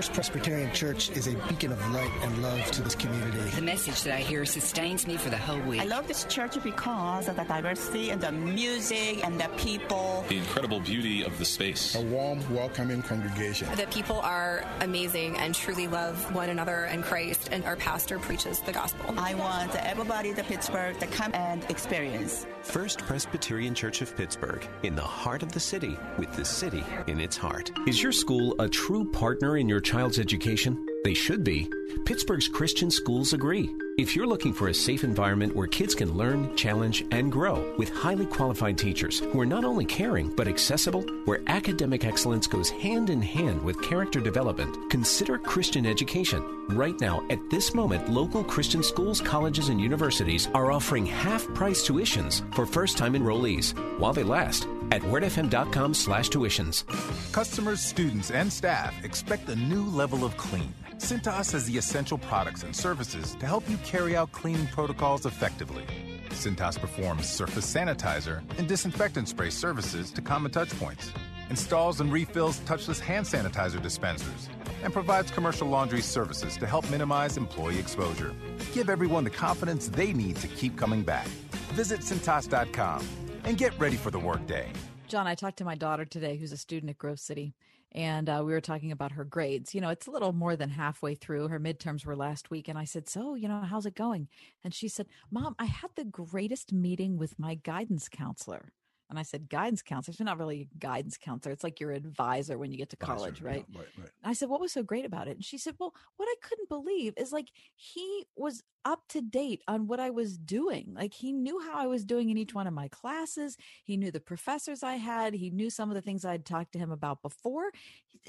First Presbyterian Church is a beacon of light and love to this community. The message that I hear sustains me for the whole week. I love this church because of the diversity and the music and the people. The incredible beauty of the space. A warm, welcoming congregation. The people are amazing and truly love one another and Christ, and our pastor preaches the gospel. I want everybody in Pittsburgh to come and experience. First Presbyterian Church of Pittsburgh, in the heart of the city, with the city in its heart. Is your school a true partner in your child's child's education? They should be. Pittsburgh's Christian schools agree. If you're looking for a safe environment where kids can learn, challenge, and grow with highly qualified teachers who are not only caring but accessible, where academic excellence goes hand in hand with character development, consider Christian education. Right now, at this moment, local Christian schools, colleges, and universities are offering half price tuitions for first time enrollees while they last at wordfm.com slash tuitions. Customers, students, and staff expect a new level of clean. Cintas has the essential products and services to help you carry out cleaning protocols effectively. Cintas performs surface sanitizer and disinfectant spray services to common touchpoints, installs and refills touchless hand sanitizer dispensers, and provides commercial laundry services to help minimize employee exposure. Give everyone the confidence they need to keep coming back. Visit Cintas.com and get ready for the workday. John, I talked to my daughter today, who's a student at Grove City, and uh, we were talking about her grades. You know, it's a little more than halfway through. Her midterms were last week, and I said, "So, you know, how's it going?" And she said, "Mom, I had the greatest meeting with my guidance counselor." And I said, guidance counselor. It's not really a guidance counselor. It's like your advisor when you get to college, Advisor, right? yeah, right, right. I said, what was so great about it? And she said, well, what I couldn't believe is like he was up to date on what I was doing. Like he knew how I was doing in each one of my classes. He knew the professors I had. He knew some of the things I'd talked to him about before.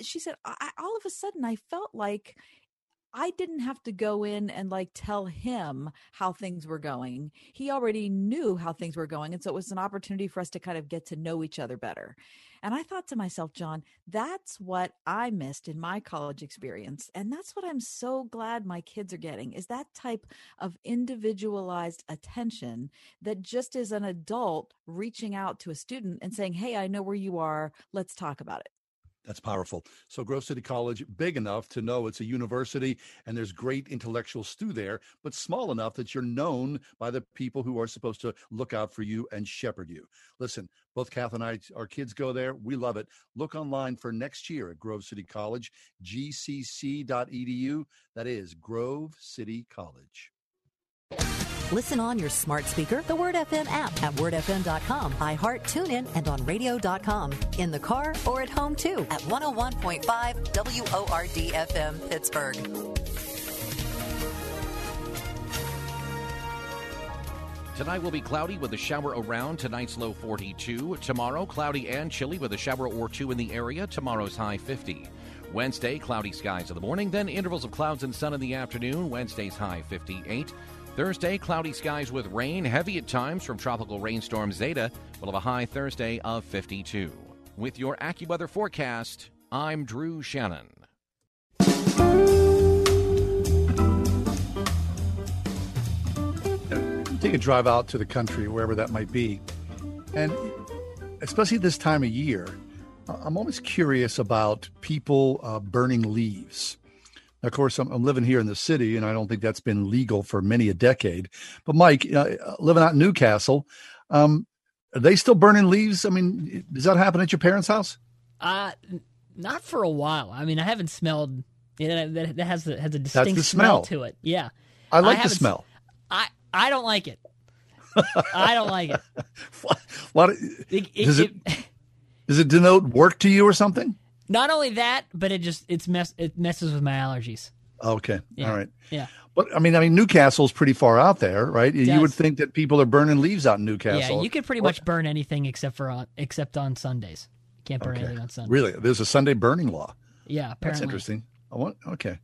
She said, all of a sudden I felt like I didn't have to go in and like tell him how things were going. He already knew how things were going. And so it was an opportunity for us to kind of get to know each other better. And I thought to myself, John, that's what I missed in my college experience. And that's what I'm so glad my kids are getting is that type of individualized attention that just as an adult reaching out to a student and saying, Hey, I know where you are. Let's talk about it. That's powerful. So Grove City College, big enough to know it's a university and there's great intellectual stew there, but small enough that you're known by the people who are supposed to look out for you and shepherd you. Listen, both Kath and I, our kids go there. We love it. Look online for next year at Grove City College, gcc.edu. That is Grove City College. Listen on your smart speaker, the Word FM app at wordfm.com, iHeart, TuneIn, and on radio.com. In the car or at home too at 101.5 WORD FM Pittsburgh. Tonight will be cloudy with a shower around. Tonight's low 42. Tomorrow, cloudy and chilly with a shower or two in the area. Tomorrow's high 50. Wednesday, cloudy skies in the morning, then intervals of clouds and sun in the afternoon. Wednesday's high 58. Thursday, cloudy skies with rain, heavy at times from tropical rainstorm Zeta. We'll have a high Thursday of 52. With your AccuWeather forecast, I'm Drew Shannon. take a drive out to the country, wherever that might be. And especially this time of year, I'm always curious about people uh, burning leaves. Of course, I'm, I'm living here in the city, and I don't think that's been legal for many a decade. But Mike, uh, living out in New Castle, um, are they still burning leaves? I mean, does that happen at your parents' house? Uh, not for a while. I mean, I haven't smelled. Yeah, that, that has a, has a distinct the smell. to it. Yeah, I like the smell. I I don't like it. I don't like it. What It- it- does it, does it denote work to you or something? Not only that, but it just it's mess it messes with my allergies. Okay, Yeah. all right. Yeah. But I mean, I mean, New Castle's pretty far out there, right? You does. would think that people are burning leaves out in New Castle. Yeah, you could pretty Or- much burn anything except for on except on Sundays. You can't burn anything on Sundays. Really, there's a Sunday burning law. Yeah, That's interesting. I want okay.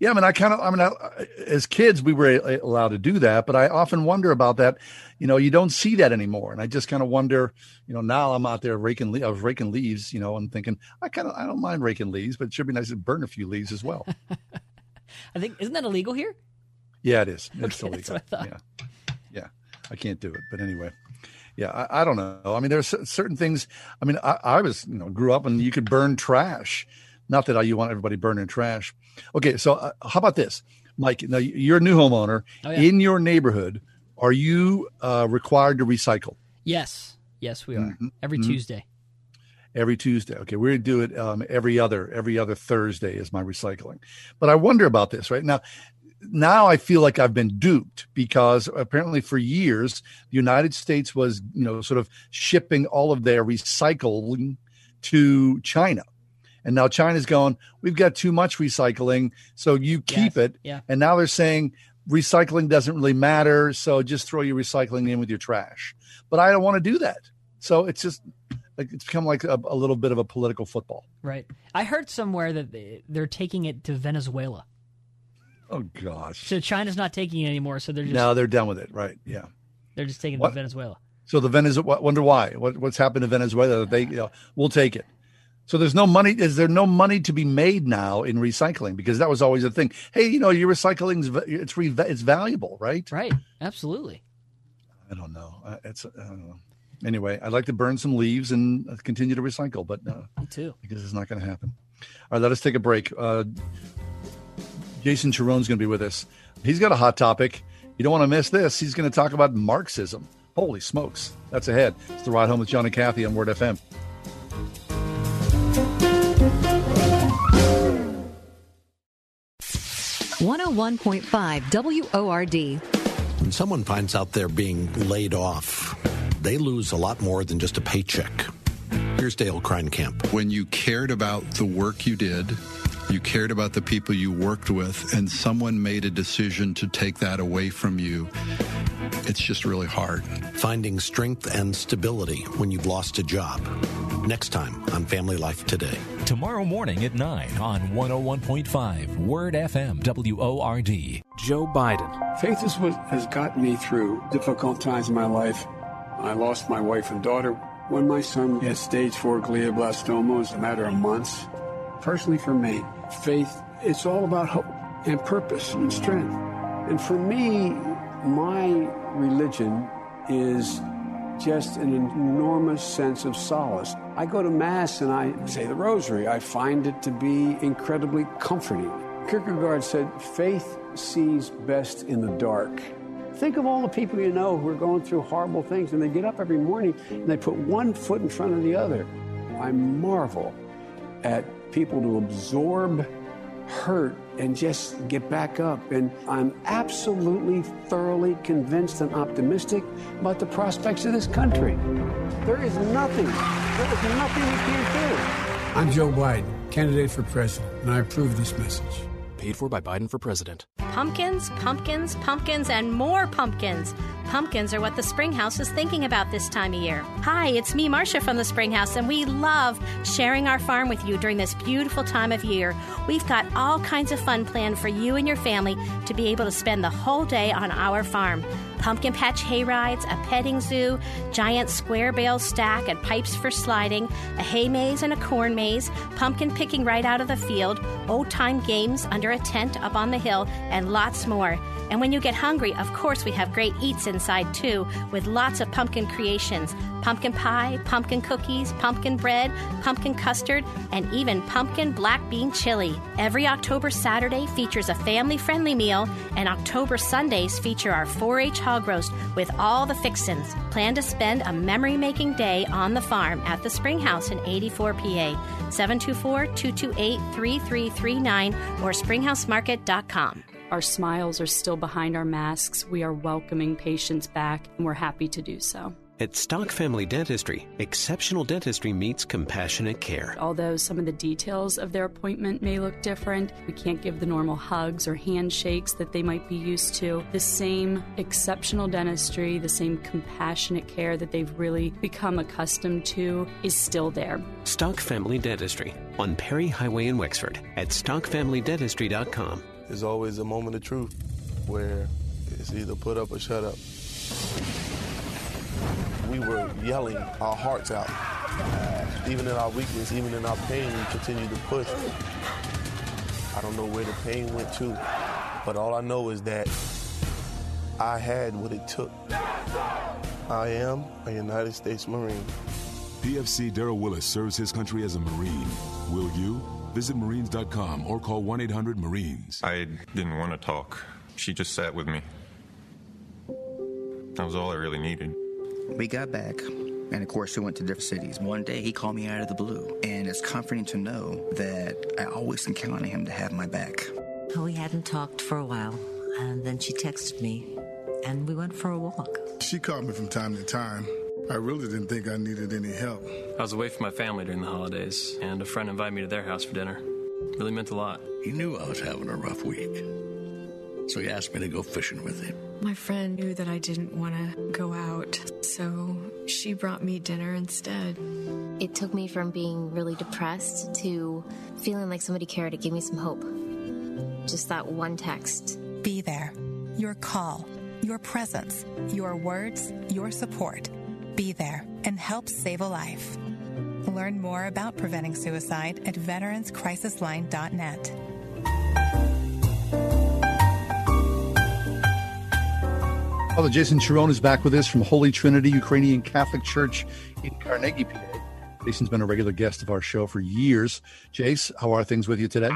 Yeah, I mean, I kind of, I mean, I, as kids, we were a- allowed to do that, but I often wonder about that. You know, you don't see that anymore, and I just kind of wonder. You know, now I'm out there raking. le- I was raking leaves. You know, and thinking, I kind of, I don't mind raking leaves, but it should be nice to burn a few leaves as well. I think isn't that illegal here? Yeah, it is. It's Okay, still that's legal. what I Yeah, yeah. I can't do it, but anyway. Yeah, I, I don't know. I mean, there's cer- certain things. I mean, I, I was, you know, grew up and you could burn trash. Not that I, you want everybody burning trash. Okay, so uh, how about this, Mike? Now you're a new homeowner Oh, yeah. in your neighborhood. Are you uh, required to recycle Yes, yes, we are Mhm, every mhm. Tuesday. every Tuesday? Okay, we do it um, every other every other Thursday is my recycling. But I wonder about this right now. Now I feel like I've been duped because apparently for years the United States was you know sort of shipping all of their recycling to China. And now China's going, we've got too much recycling, so you keep Yes, it. yeah. And now they're saying recycling doesn't really matter, so just throw your recycling in with your trash. But I don't want to do that. So it's just like it's become like a, a little bit of a political football. Right. I heard somewhere that they- they're taking it to Venezuela. Oh gosh. So China's not taking it anymore. So they're just No, they're done with it, right? Yeah. they're just taking it What? to Venezuela. So the Venezuela, wonder why? What, what's happened to Venezuela? They, uh. you know, we'll take it. So there's no money. Is there no money to be made now in recycling? Because that was always a thing. Hey, you know, your recycling's it's re, it's valuable, right? Right. Absolutely. I don't know. It's I don't know. Anyway, I'd like to burn some leaves and uh, continue to recycle, but uh, Me too. because it's not going to happen. All right, let us take a break. Uh, Jason Charon's going to be with us. He's got a hot topic. You don't want to miss this. He's going to talk about Marxism. Holy smokes. That's ahead. It's the ride home with John and Kathy on Word FM. 101.5 WORD. When someone finds out they're being laid off, they lose a lot more than just a paycheck. Here's Dale Kreinkamp. When you cared about the work you did, you cared about the people you worked with, and someone made a decision to take that away from you, it's just really hard. Finding strength and stability when you've lost a job. Next time on Family Life Today. Tomorrow morning at 9 on 101.5 Word FM WORD. Joe Biden. Faith is what has gotten me through difficult times in my life. I lost my wife and daughter when my son had stage four glioblastoma. It was a matter of months. Personally, for me, faith, it's all about hope and purpose and strength. And for me, my religion is just an enormous sense of solace. I go to Mass and I say the Rosary. I find it to be incredibly comforting. Kierkegaard said, faith sees best in the dark. Think of all the people you know who are going through horrible things and they get up every morning and they put one foot in front of the other. I marvel at people to absorb hurt and just get back up. And I'm absolutely, thoroughly convinced and optimistic about the prospects of this country. There is nothing, there is nothing we can't do. I'm Joe Biden, candidate for president, and I approve this message. Paid for by Biden for president. Pumpkins, pumpkins, pumpkins, and more pumpkins. Pumpkins are what the Springhouse is thinking about this time of year. Hi, it's me, Marcia from the Springhouse, and we love sharing our farm with you during this beautiful time of year. We've got all kinds of fun planned for you and your family to be able to spend the whole day on our farm. Pumpkin patch hay rides, a petting zoo, giant square bale stack and pipes for sliding, a hay maze and a corn maze, pumpkin picking right out of the field, old time games under a tent up on the hill, and lots more. And when you get hungry, of course, we have great eats inside too, with lots of pumpkin creations pumpkin pie, pumpkin cookies, pumpkin bread, pumpkin custard, and even pumpkin black bean chili. Every October Saturday features a family friendly meal, and October Sundays feature our 4 H hog roast with all the fixins. Plan to spend a memory making day on the farm at the Springhouse in 84 PA. 724 228 3339 or springhousemarket.com. Our smiles are still behind our masks. We are welcoming patients back, and we're happy to do so. At Stock Family Dentistry, exceptional dentistry meets compassionate care. Although some of the details of their appointment may look different, we can't give the normal hugs or handshakes that they might be used to. The same exceptional dentistry, the same compassionate care that they've really become accustomed to is still there. Stock Family Dentistry on Perry Highway in Wexford at stockfamilydentistry.com. There's always a moment of truth where it's either put up or shut up. We were yelling our hearts out. Even in our weakness, even in our pain, we continued to push. I don't know where the pain went to, but all I know is that I had what it took. I am a United States Marine. PFC Daryl Willis serves his country as a Marine. Will you? Visit Marines.com or call 1 800 Marines. I didn't want to talk. She just sat with me. That was all I really needed. We got back, and of course, we went to different cities. One day, he called me out of the blue, and it's comforting to know that I always can count on him to have my back. Oh, we hadn't talked for a while, and then she texted me, and we went for a walk. She called me from time to time. I really didn't think I needed any help. I was away from my family during the holidays, and a friend invited me to their house for dinner. Really meant a lot. He knew I was having a rough week, so he asked me to go fishing with him. My friend knew that I didn't want to go out, so she brought me dinner instead. It took me from being really depressed to feeling like somebody cared. It gave me some hope. Just that one text. Be there. Your call, your presence, your words, your support. Be there and help save a life. Learn more about preventing suicide at veteranscrisisline.net. Father Jason Charon is back with us from Holy Trinity Ukrainian Catholic Church in Carnegie, PA. Jason's been a regular guest of our show for years. Jace, how are things with you today?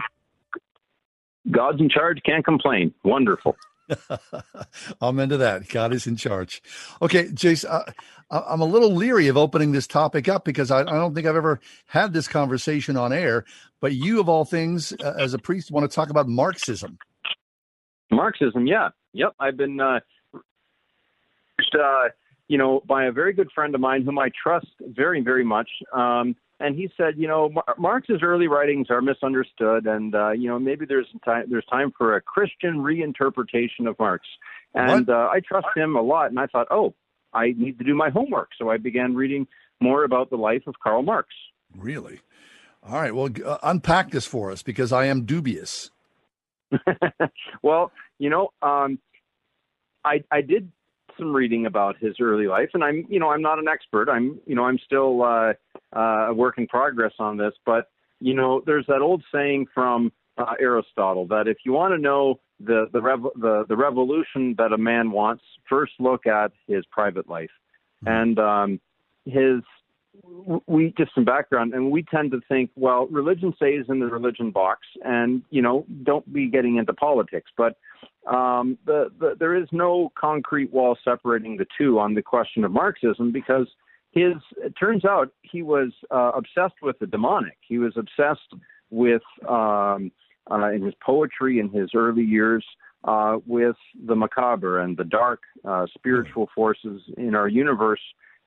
God's in charge, can't complain. Wonderful. Amen to that. God is in charge. Okay, Jace, uh, I'm a little leery of opening this topic up because I, I, don't think I've ever had this conversation on air. But you, of all things, uh, as a priest, want to talk about Marxism. Marxism, yeah. Yep. I've been uh, uh, you know, by a very good friend of mine whom I trust very, very much. Um, and he said, you know, Marx's early writings are misunderstood, and uh, you know, maybe there's time there's time for a Christian reinterpretation of Marx. And uh, I trust him a lot. And I thought, oh, I need to do my homework. So I began reading more about the life of Karl Marx. Really? All right. Well, uh, unpack this for us because I am dubious. well, you know, um, I I did some reading about his early life, and I'm, you know, I'm not an expert. I'm, you know, I'm still uh, uh, a work in progress on this. But you know, there's that old saying from uh, Aristotle that if you want to know the the, rev- the the revolution that a man wants, first look at his private life, mm-hmm. and um, his we just some background and we tend to think well religion stays in the religion box and you know don't be getting into politics. But um, the, the, there is no concrete wall separating the two on the question of marxism because his it turns out he was uh, obsessed with the demonic. He was obsessed with um, uh, in his poetry in his early years uh, with the macabre and the dark uh, spiritual forces in our universe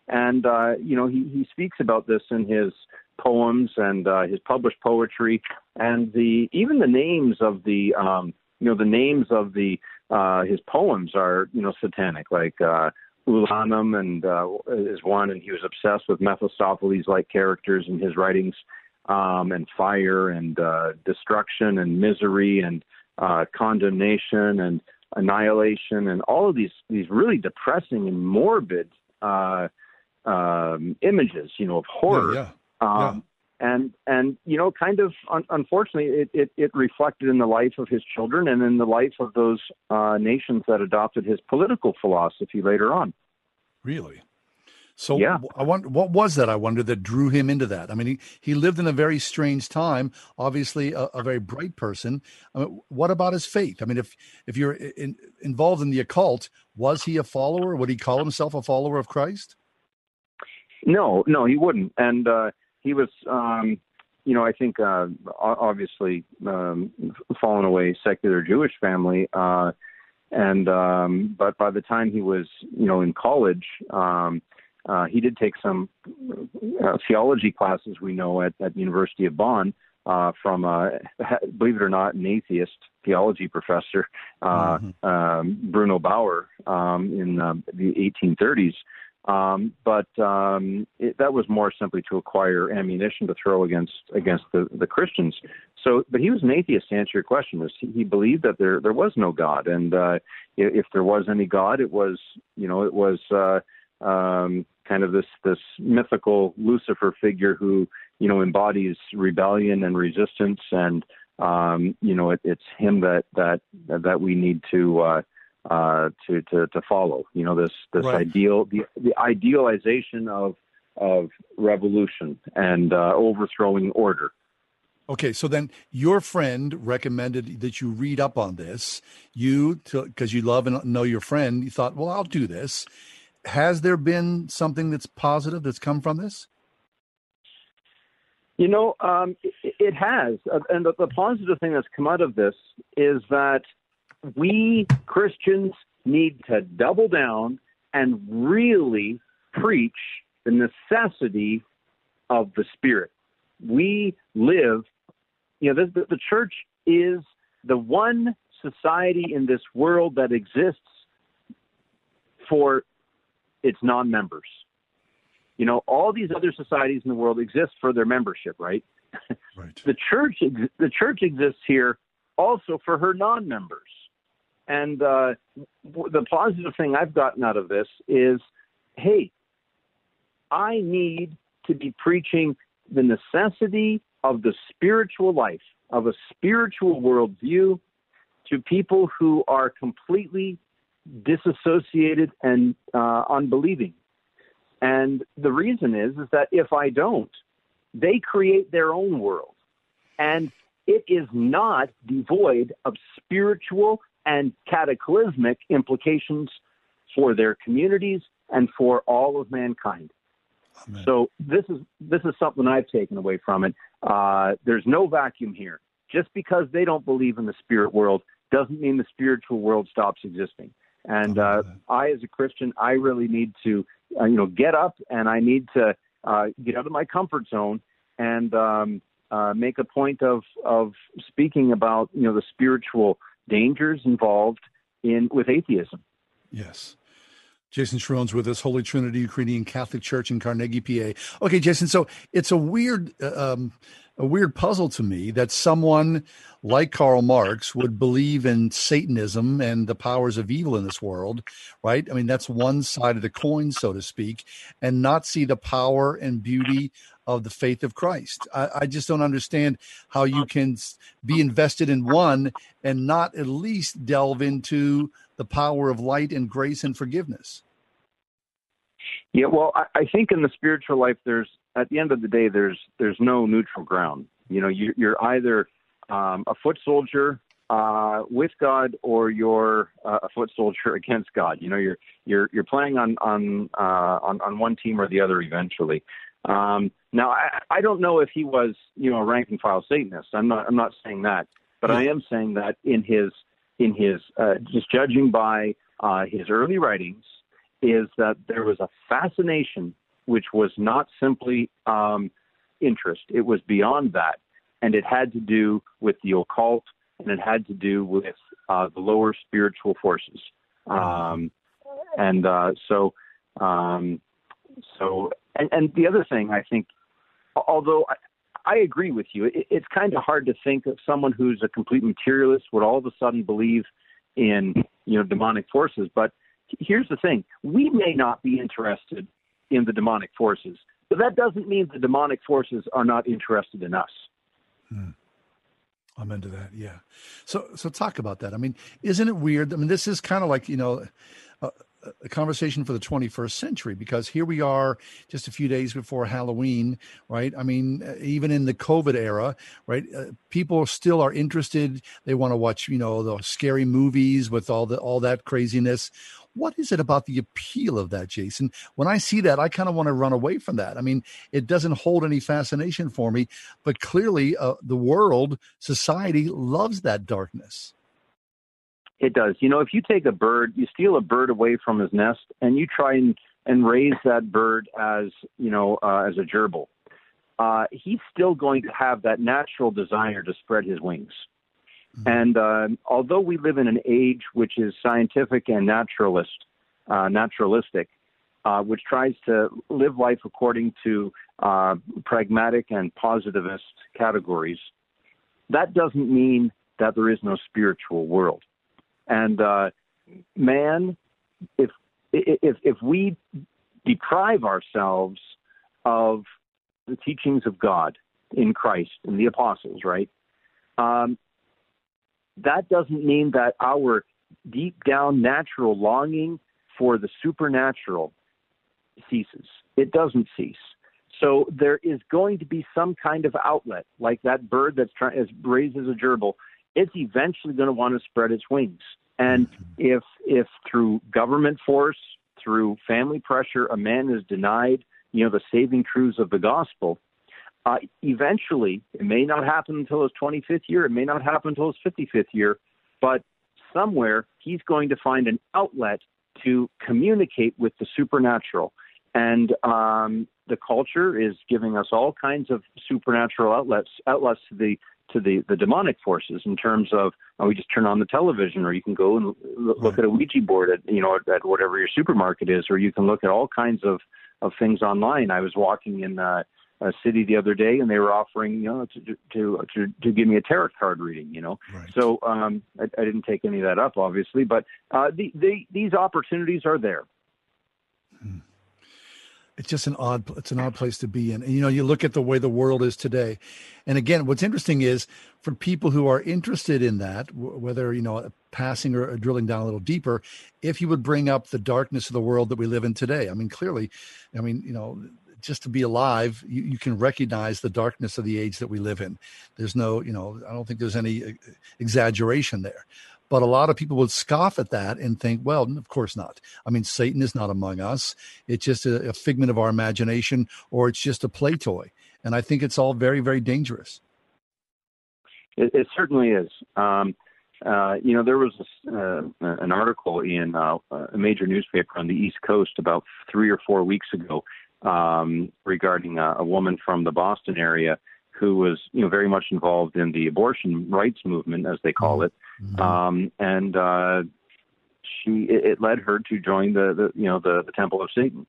and uh, you know, he he speaks about this in his poems and uh, his published poetry, and the even the names of the um, you know the names of the uh, his poems are you know satanic, like uh, Oulanem and uh, is one, and he was obsessed with Mephistopheles-like characters in his writings, um, and fire and uh, destruction and misery and uh, condemnation and annihilation and all of these these really depressing and morbid uh, um, images, you know, of horror. Yeah, yeah. Um, and and you know, kind of un- unfortunately, it, it, it reflected in the life of his children and in the life of those uh, nations that adopted his political philosophy later on. Really. So yeah. I wonder what was that? I wonder that drew him into that. I mean, he, he lived in a very strange time. Obviously, a, a very bright person. I mean, what about his faith? I mean, if if you're in, involved in the occult, was he a follower? Would he call himself a follower of Christ? No, no, he wouldn't. And uh, he was, um, you know, I think uh, obviously um, fallen away secular Jewish family. Uh, and um, but by the time he was, you know, in college, um, uh, he did take some uh, theology classes. We know at at the University of Bonn. Uh, from, uh, believe it or not, an atheist theology professor, uh, mm-hmm. um, Bruno Bauer, um, in uh, the 1830s. Um, but um, it, that was more simply to acquire ammunition to throw against against the, the Christians. So, but he was an atheist. To answer your question, was he, he believed that there there was no God, and uh, if there was any God, it was you know it was uh, um, kind of this this mythical Lucifer figure who you know embodies rebellion and resistance, and um, you know it, it's him that that that we need to. Uh, uh, to, to to follow. You know this this right. ideal the the idealization of of revolution and uh, overthrowing order. Okay, so then your friend recommended that you read up on this. You, because you love and know your friend, you thought, well, I'll do this. Has there been something that's positive that's come from this? You know, um, it, it, has. Uh, and the, the positive thing that's come out of this is that we Christians need to double down and really preach the necessity of the Spirit. We live, you know, the, the church is the one society in this world that exists for its non members. You know, all these other societies in the world exist for their membership, right? Right. the church, the church exists here also for her non-members. And uh, the positive thing I've gotten out of this is, hey, I need to be preaching the necessity of the spiritual life, of a spiritual worldview to people who are completely disassociated and uh, unbelieving. And the reason is is that if I don't, they create their own world. And it is not devoid of spiritual and cataclysmic implications for their communities and for all of mankind. So this is this is something I've taken away from it. Uh, there's no vacuum here. Just because they don't believe in the spirit world doesn't mean the spiritual world stops existing. And uh, I, as a Christian, I really need to, uh, you know, get up and I need to uh, get out of my comfort zone and um, uh, make a point of of speaking about, you know, the spiritual dangers involved in with atheism. Yes. Jason Charon's with us, Holy Trinity Ukrainian Catholic Church in Carnegie, PA. Okay, Jason. So it's a weird, uh, um, a weird puzzle to me that someone like Karl Marx would believe in Satanism and the powers of evil in this world, right? I mean, that's one side of the coin, so to speak, and not see the power and beauty of the faith of Christ. I, I just don't understand how you can be invested in one and not at least delve into the power of light and grace and forgiveness. Yeah, well, I, I think in the spiritual life, there's at the end of the day, there's there's no neutral ground. You know, you, you're either um, a foot soldier uh, with God or you're uh, a foot soldier against God. You know, you're you're you're playing on on uh, on on one team or the other eventually. Um, now, I, I don't know if he was you know a rank and file Satanist. I'm not I'm not saying that, but I am saying that in his in his uh, just judging by uh, his early writings is that there was a fascination which was not simply um, interest; it was beyond that, and it had to do with the occult, and it had to do with uh, the lower spiritual forces. Um, and uh, so, um, so, and, and the other thing I think, although I, I agree with you, it, it's kind of hard to think of someone who's a complete materialist would all of a sudden believe in you know demonic forces. But here's the thing: we may not be interested in the demonic forces, but that doesn't mean the demonic forces are not interested in us. Hmm. I'm into that. Yeah. So, so talk about that. I mean, isn't it weird? I mean, this is kind of like, you know, a, a conversation for the 21st century because here we are just a few days before Halloween, right? I mean, uh, even in the COVID era, right? Uh, people still are interested. They want to watch, you know, the scary movies with all the, all that craziness. What is it about the appeal of that, Jason? When I see that, I kind of want to run away from that. I mean, it doesn't hold any fascination for me, but clearly uh, the world, society loves that darkness. It does. You know, if you take a bird, you steal a bird away from his nest, and you try and and raise that bird as you know uh, as a gerbil, uh, he's still going to have that natural desire to spread his wings. And uh, although we live in an age which is scientific and naturalist, uh, naturalistic, uh, which tries to live life according to uh, pragmatic and positivist categories, that doesn't mean that there is no spiritual world. And uh, man, if if if we deprive ourselves of the teachings of God in Christ and the apostles, right? Um, that doesn't mean that our deep down natural longing for the supernatural ceases. It doesn't cease. So there is going to be some kind of outlet, like that bird that's trying as raises a gerbil. It's eventually going to want to spread its wings. And if if through government force, through family pressure, a man is denied, you know, the saving truths of the gospel, uh, eventually, it may not happen until his 25th year, it may not happen until his 55th year, but somewhere he's going to find an outlet to communicate with the supernatural. and um, the culture is giving us all kinds of supernatural outlets outlets to the to the, the demonic forces in terms of oh, we just turn on the television or you can go and look right. at a Ouija board at you know at, at whatever your supermarket is or you can look at all kinds of of things online. I was walking in uh, a city the other day and they were offering you know to to to, to give me a tarot card reading you know? Right. so um I, I didn't take any of that up obviously but uh the, the these opportunities are there. Hmm. It's just an odd it's an odd place to be in. And you know you look at the way the world is today. And again what's interesting is for people who are interested in that whether you know passing or drilling down a little deeper if you would bring up the darkness of the world that we live in today i mean clearly i mean you know just to be alive you, you can recognize the darkness of the age that we live in there's no you know i don't think there's any uh, exaggeration there but a lot of people would scoff at that and think, well, of course not. I mean, Satan is not among us. It's just a, a figment of our imagination or it's just a play toy. And I think it's all very, very dangerous. It, it certainly is. Um, uh, you know, there was uh, an article in uh, a major newspaper on the East Coast about three or four weeks ago um, regarding a, a woman from the Boston area who was you know very much involved in the abortion rights movement, as they call it, mm-hmm. um, and uh, she it, it led her to join the, the you know the, the Temple of Satan.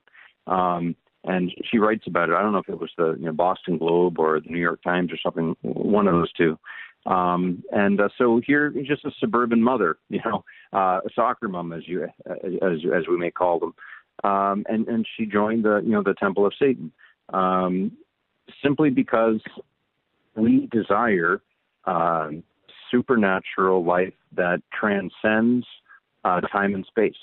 Um, and she writes about it. I don't know if it was the you know, Boston Globe or the New York Times or something, one of those two. Um, and uh, so here, just a suburban mother, you know, uh, a soccer mom, as you as as we may call them, um, and and she joined the you know the Temple of Satan, um, simply because we desire uh, supernatural life that transcends uh, time and space.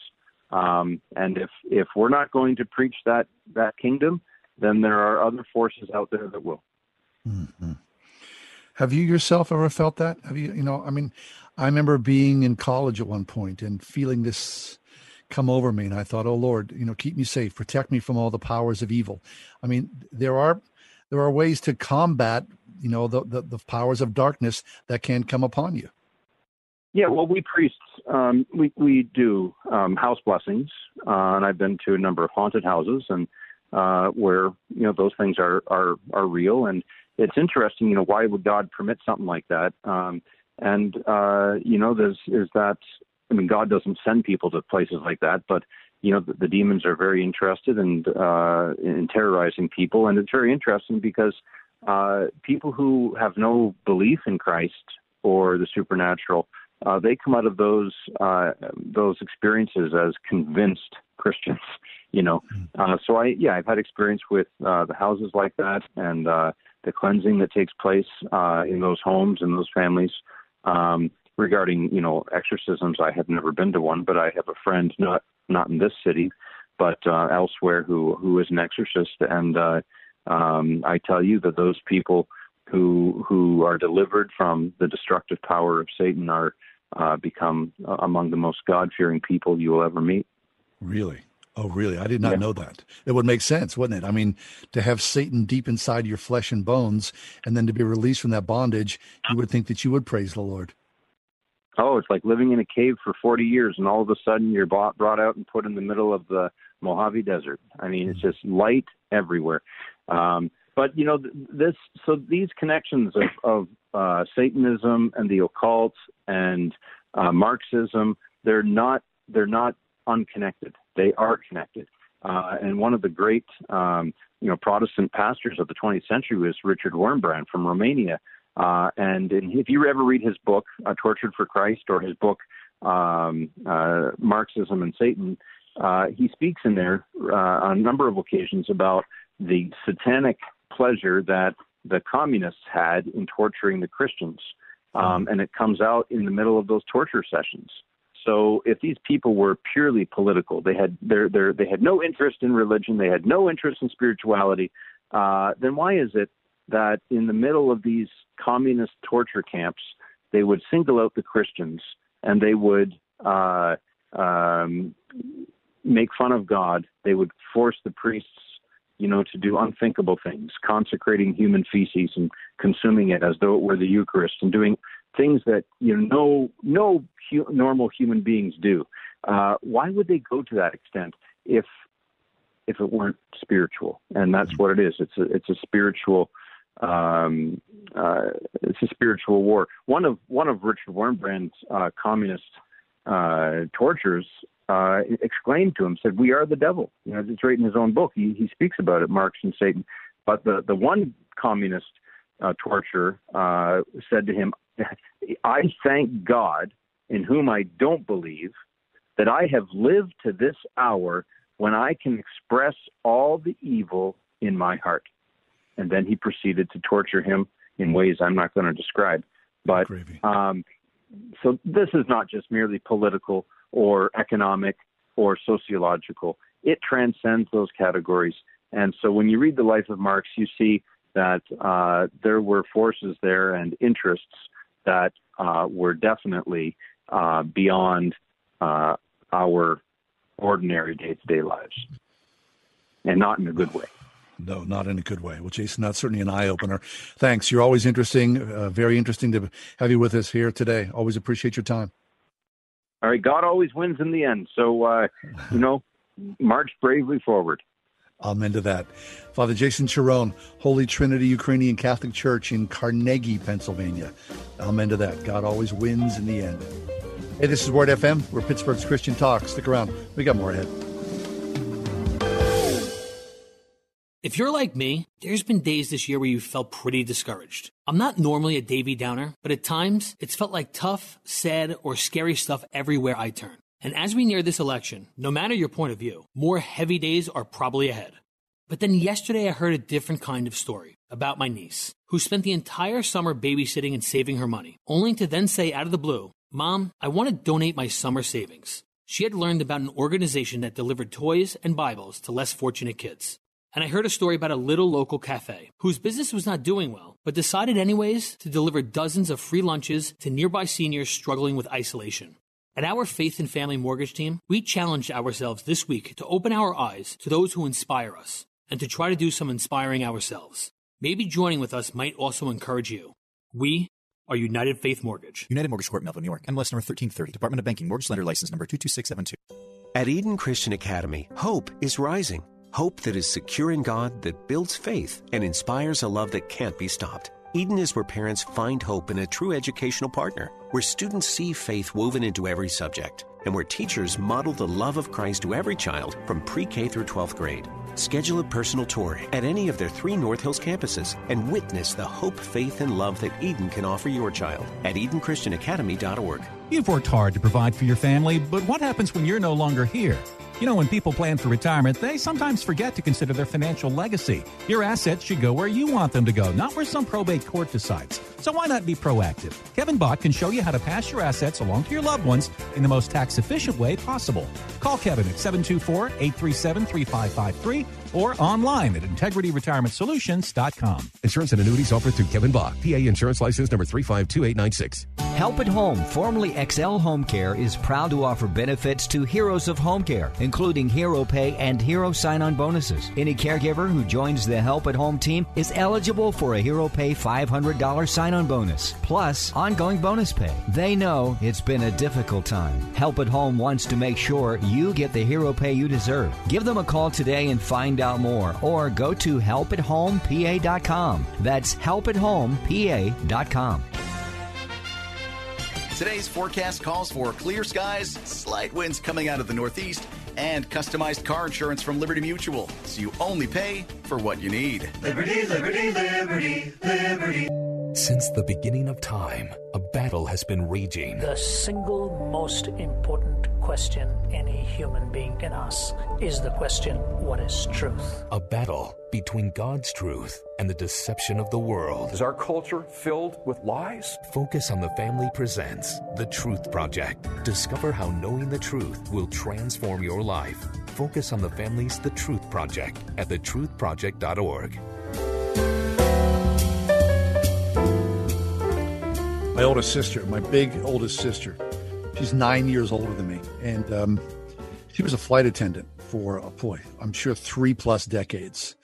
Um, and if if we're not going to preach that that kingdom, then there are other forces out there that will. Mm-hmm. Have you yourself ever felt that? Have you, you know, I mean, I remember being in college at one point and feeling this come over me, and I thought, oh Lord, you know, keep me safe, protect me from all the powers of evil. I mean, there are there are ways to combat you know the, the, the powers of darkness that can come upon you. Yeah well we priests um, we we do um, house blessings uh, and i've been to a number of haunted houses and uh, where you know those things are are are real. And it's interesting you know why would god permit something like that? Um, and uh, you know there's is that i mean god doesn't send people to places like that but you know the, the demons are very interested in, uh, in terrorizing people and it's very interesting because uh, people who have no belief in Christ or the supernatural, uh, they come out of those uh, those experiences as convinced Christians. You know, hmm. uh, so I yeah I've had experience with uh, the houses like that and uh, the cleansing that takes place uh, in those homes and those families. Um, regarding you know exorcisms, I have never been to one, but I have a friend not not in this city, but uh, elsewhere who who is an exorcist and. Uh, um, I tell you that those people who who are delivered from the destructive power of Satan are uh, become uh, among the most God fearing people you will ever meet. Really? Oh, really? I did not yeah. know that. It would make sense, wouldn't it? I mean, to have Satan deep inside your flesh and bones, and then to be released from that bondage, you would think that you would praise the Lord. Oh, it's like living in a cave for 40 years, and all of a sudden you're bought, brought out and put in the middle of the Mojave Desert. I mean, it's mm. just light everywhere. Um, but you know this, so these connections of, of uh, Satanism and the occult and uh, Marxism, they're not they're not unconnected. They are connected. Uh, and one of the great um, you know Protestant pastors of the 20th century was Richard Wurmbrand from Romania. Uh, and if you ever read his book, uh, Tortured for Christ, or his book, um, uh, Marxism and Satan, uh, he speaks in there uh, on a number of occasions about the satanic pleasure that the communists had in torturing the Christians. Um, and it comes out in the middle of those torture sessions. So if these people were purely political, they had they had no interest in religion, they had no interest in spirituality, uh, then why is it that in the middle of these communist torture camps, they would single out the Christians and they would uh, um, make fun of God, they would force the priests you know, to do unthinkable things, consecrating human feces and consuming it as though it were the Eucharist, and doing things that you know no no hu- normal human beings do. Uh, why would they go to that extent if if it weren't spiritual, and that's what it is. It's a it's a spiritual um, uh, it's a spiritual war. One of one of Richard Wurmbrand's uh, communist uh, tortures uh, exclaimed to him, said, "We are the devil." You know, it's right in his own book. He he speaks about it, Marx and Satan. But the the one communist uh, torturer uh, said to him, "I thank God, in whom I don't believe, that I have lived to this hour when I can express all the evil in my heart." And then he proceeded to torture him in ways I'm not going to describe. But um, so this is not just merely political or economic or sociological. It transcends those categories. And so when you read the life of Marx, you see that uh, there were forces there and interests that uh, were definitely uh, beyond uh, our ordinary day to day lives, and not in a good way. No, not in a good way. Well, Jason, that's certainly an eye opener. Thanks. You're always interesting. Uh, very interesting to have you with us here today. Always appreciate your time. All right, God always wins in the end. So, uh, you know, march bravely forward. Amen to that. Father Jason Charon, Holy Trinity Ukrainian Catholic Church in Carnegie, Pennsylvania. Amen to that. God always wins in the end. Hey, this is Word FM. We're Pittsburgh's Christian Talk. Stick around. We got more ahead. If you're like me, there's been days this year where you felt pretty discouraged. I'm not normally a Davy Downer, but at times it's felt like tough, sad, or scary stuff everywhere I turn. And as we near this election, no matter your point of view, more heavy days are probably ahead. But then yesterday I heard a different kind of story about my niece, who spent the entire summer babysitting and saving her money, only to then say out of the blue, Mom, I want to donate my summer savings. She had learned about an organization that delivered toys and Bibles to less fortunate kids and I heard a story about a little local cafe whose business was not doing well, but decided anyways to deliver dozens of free lunches to nearby seniors struggling with isolation. At our Faith and Family Mortgage team, we challenged ourselves this week to open our eyes to those who inspire us and to try to do some inspiring ourselves. Maybe joining with us might also encourage you. We are United Faith Mortgage. United Mortgage Corp, Melville, New York. MLS number 1330. Department of Banking. Mortgage Lender License number 22672. At Eden Christian Academy, hope is rising. Hope that is secure in God, that builds faith, and inspires a love that can't be stopped. Eden is where parents find hope in a true educational partner, where students see faith woven into every subject, and where teachers model the love of Christ to every child from pre K through 12th grade. Schedule a personal tour at any of their three North Hills campuses and witness the hope, faith, and love that Eden can offer your child at EdenChristianAcademy.org. You've worked hard to provide for your family, but what happens when you're no longer here? You know, when people plan for retirement, they sometimes forget to consider their financial legacy. Your assets should go where you want them to go, not where some probate court decides. So why not be proactive? Kevin Bott can show you how to pass your assets along to your loved ones in the most tax efficient way possible. Call Kevin at 724 837 3553 or online at integrityretirementsolutions.com. Insurance and annuities offered through Kevin Bach, PA Insurance License number 352896. Help at Home, formerly XL Home Care, is proud to offer benefits to heroes of home care, including Hero Pay and Hero Sign On bonuses. Any caregiver who joins the Help at Home team is eligible for a Hero Pay $500 sign on bonus, plus ongoing bonus pay. They know it's been a difficult time. Help at Home wants to make sure you get the Hero Pay you deserve. Give them a call today and find out more, or go to helpathomepA.com. That's helpathomepA.com. Today's forecast calls for clear skies, slight winds coming out of the northeast, and customized car insurance from Liberty Mutual, so you only pay for what you need. Liberty, liberty, liberty, liberty. Since the beginning of time, a battle has been raging. The single most important question any human being can ask is the question what is truth? A battle between God's truth and the deception of the world. Is our culture filled with lies? Focus on the Family presents The Truth Project. Discover how knowing the truth will transform your life. Focus on the Family's The Truth Project at thetruthproject.org. my oldest sister, my big oldest sister. She's nine years older than me, and um, she was a flight attendant for oh boy, I'm sure three plus decades.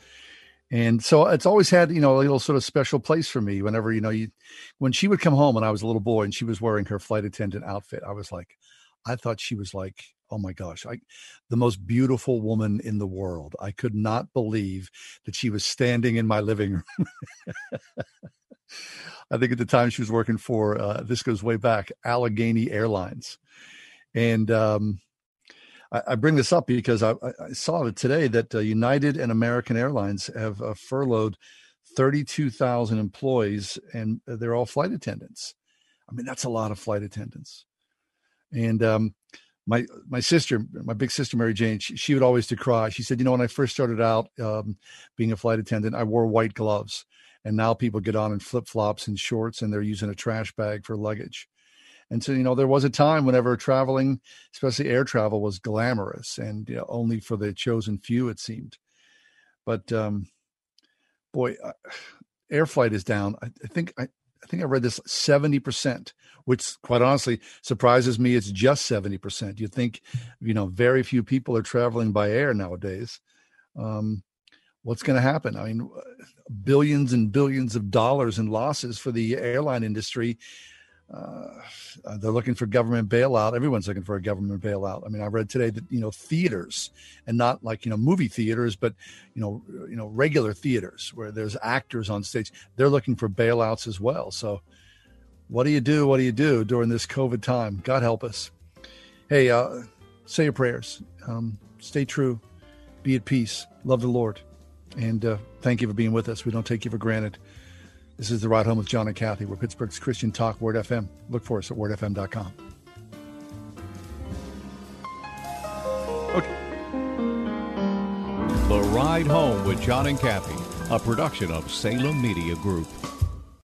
And so it's always had, you know, a little sort of special place for me whenever, you know, you when she would come home when I was a little boy and she was wearing her flight attendant outfit, I was like, I thought she was like oh my gosh, I, the most beautiful woman in the world. I could not believe that she was standing in my living room. I think at the time she was working for, uh, this goes way back, Allegheny Airlines. And um, I, I, bring this up because I, I saw it today that uh, United and American Airlines have uh, furloughed 32,000 employees and they're all flight attendants. I mean, that's a lot of flight attendants. And um, my my sister, my big sister Mary Jane, she, she, would always decry. She said, you know, when I first started out um, being a flight attendant, I wore white gloves, and now people get on in flip flops and shorts, and they're using a trash bag for luggage. And so, you know, there was a time whenever traveling, especially air travel, was glamorous and you know, only for the chosen few, it seemed. But um, boy, uh, air flight is down. I, I think I, I think I read this 70%, which quite honestly surprises me. It's just 70%. You think, you know, very few people are traveling by air nowadays. Um, what's going to happen? I mean, billions and billions of dollars in losses for the airline industry uh, they're looking for government bailout. Everyone's looking for a government bailout. I mean, I read today that you know theaters and not like you know movie theaters, but you know you know regular theaters where there's actors on stage. They're looking for bailouts as well. So, what do you do? What do you do during this COVID time? God help us. Hey, uh, say your prayers. Um, stay true. Be at peace. Love the Lord, and uh, thank you for being with us. We don't take you for granted. This is The Ride Home with John and Kathy. We're Pittsburgh's Christian Talk, Word FM. Look for us at wordfm.com. Okay. The Ride Home with John and Kathy, a production of Salem Media Group.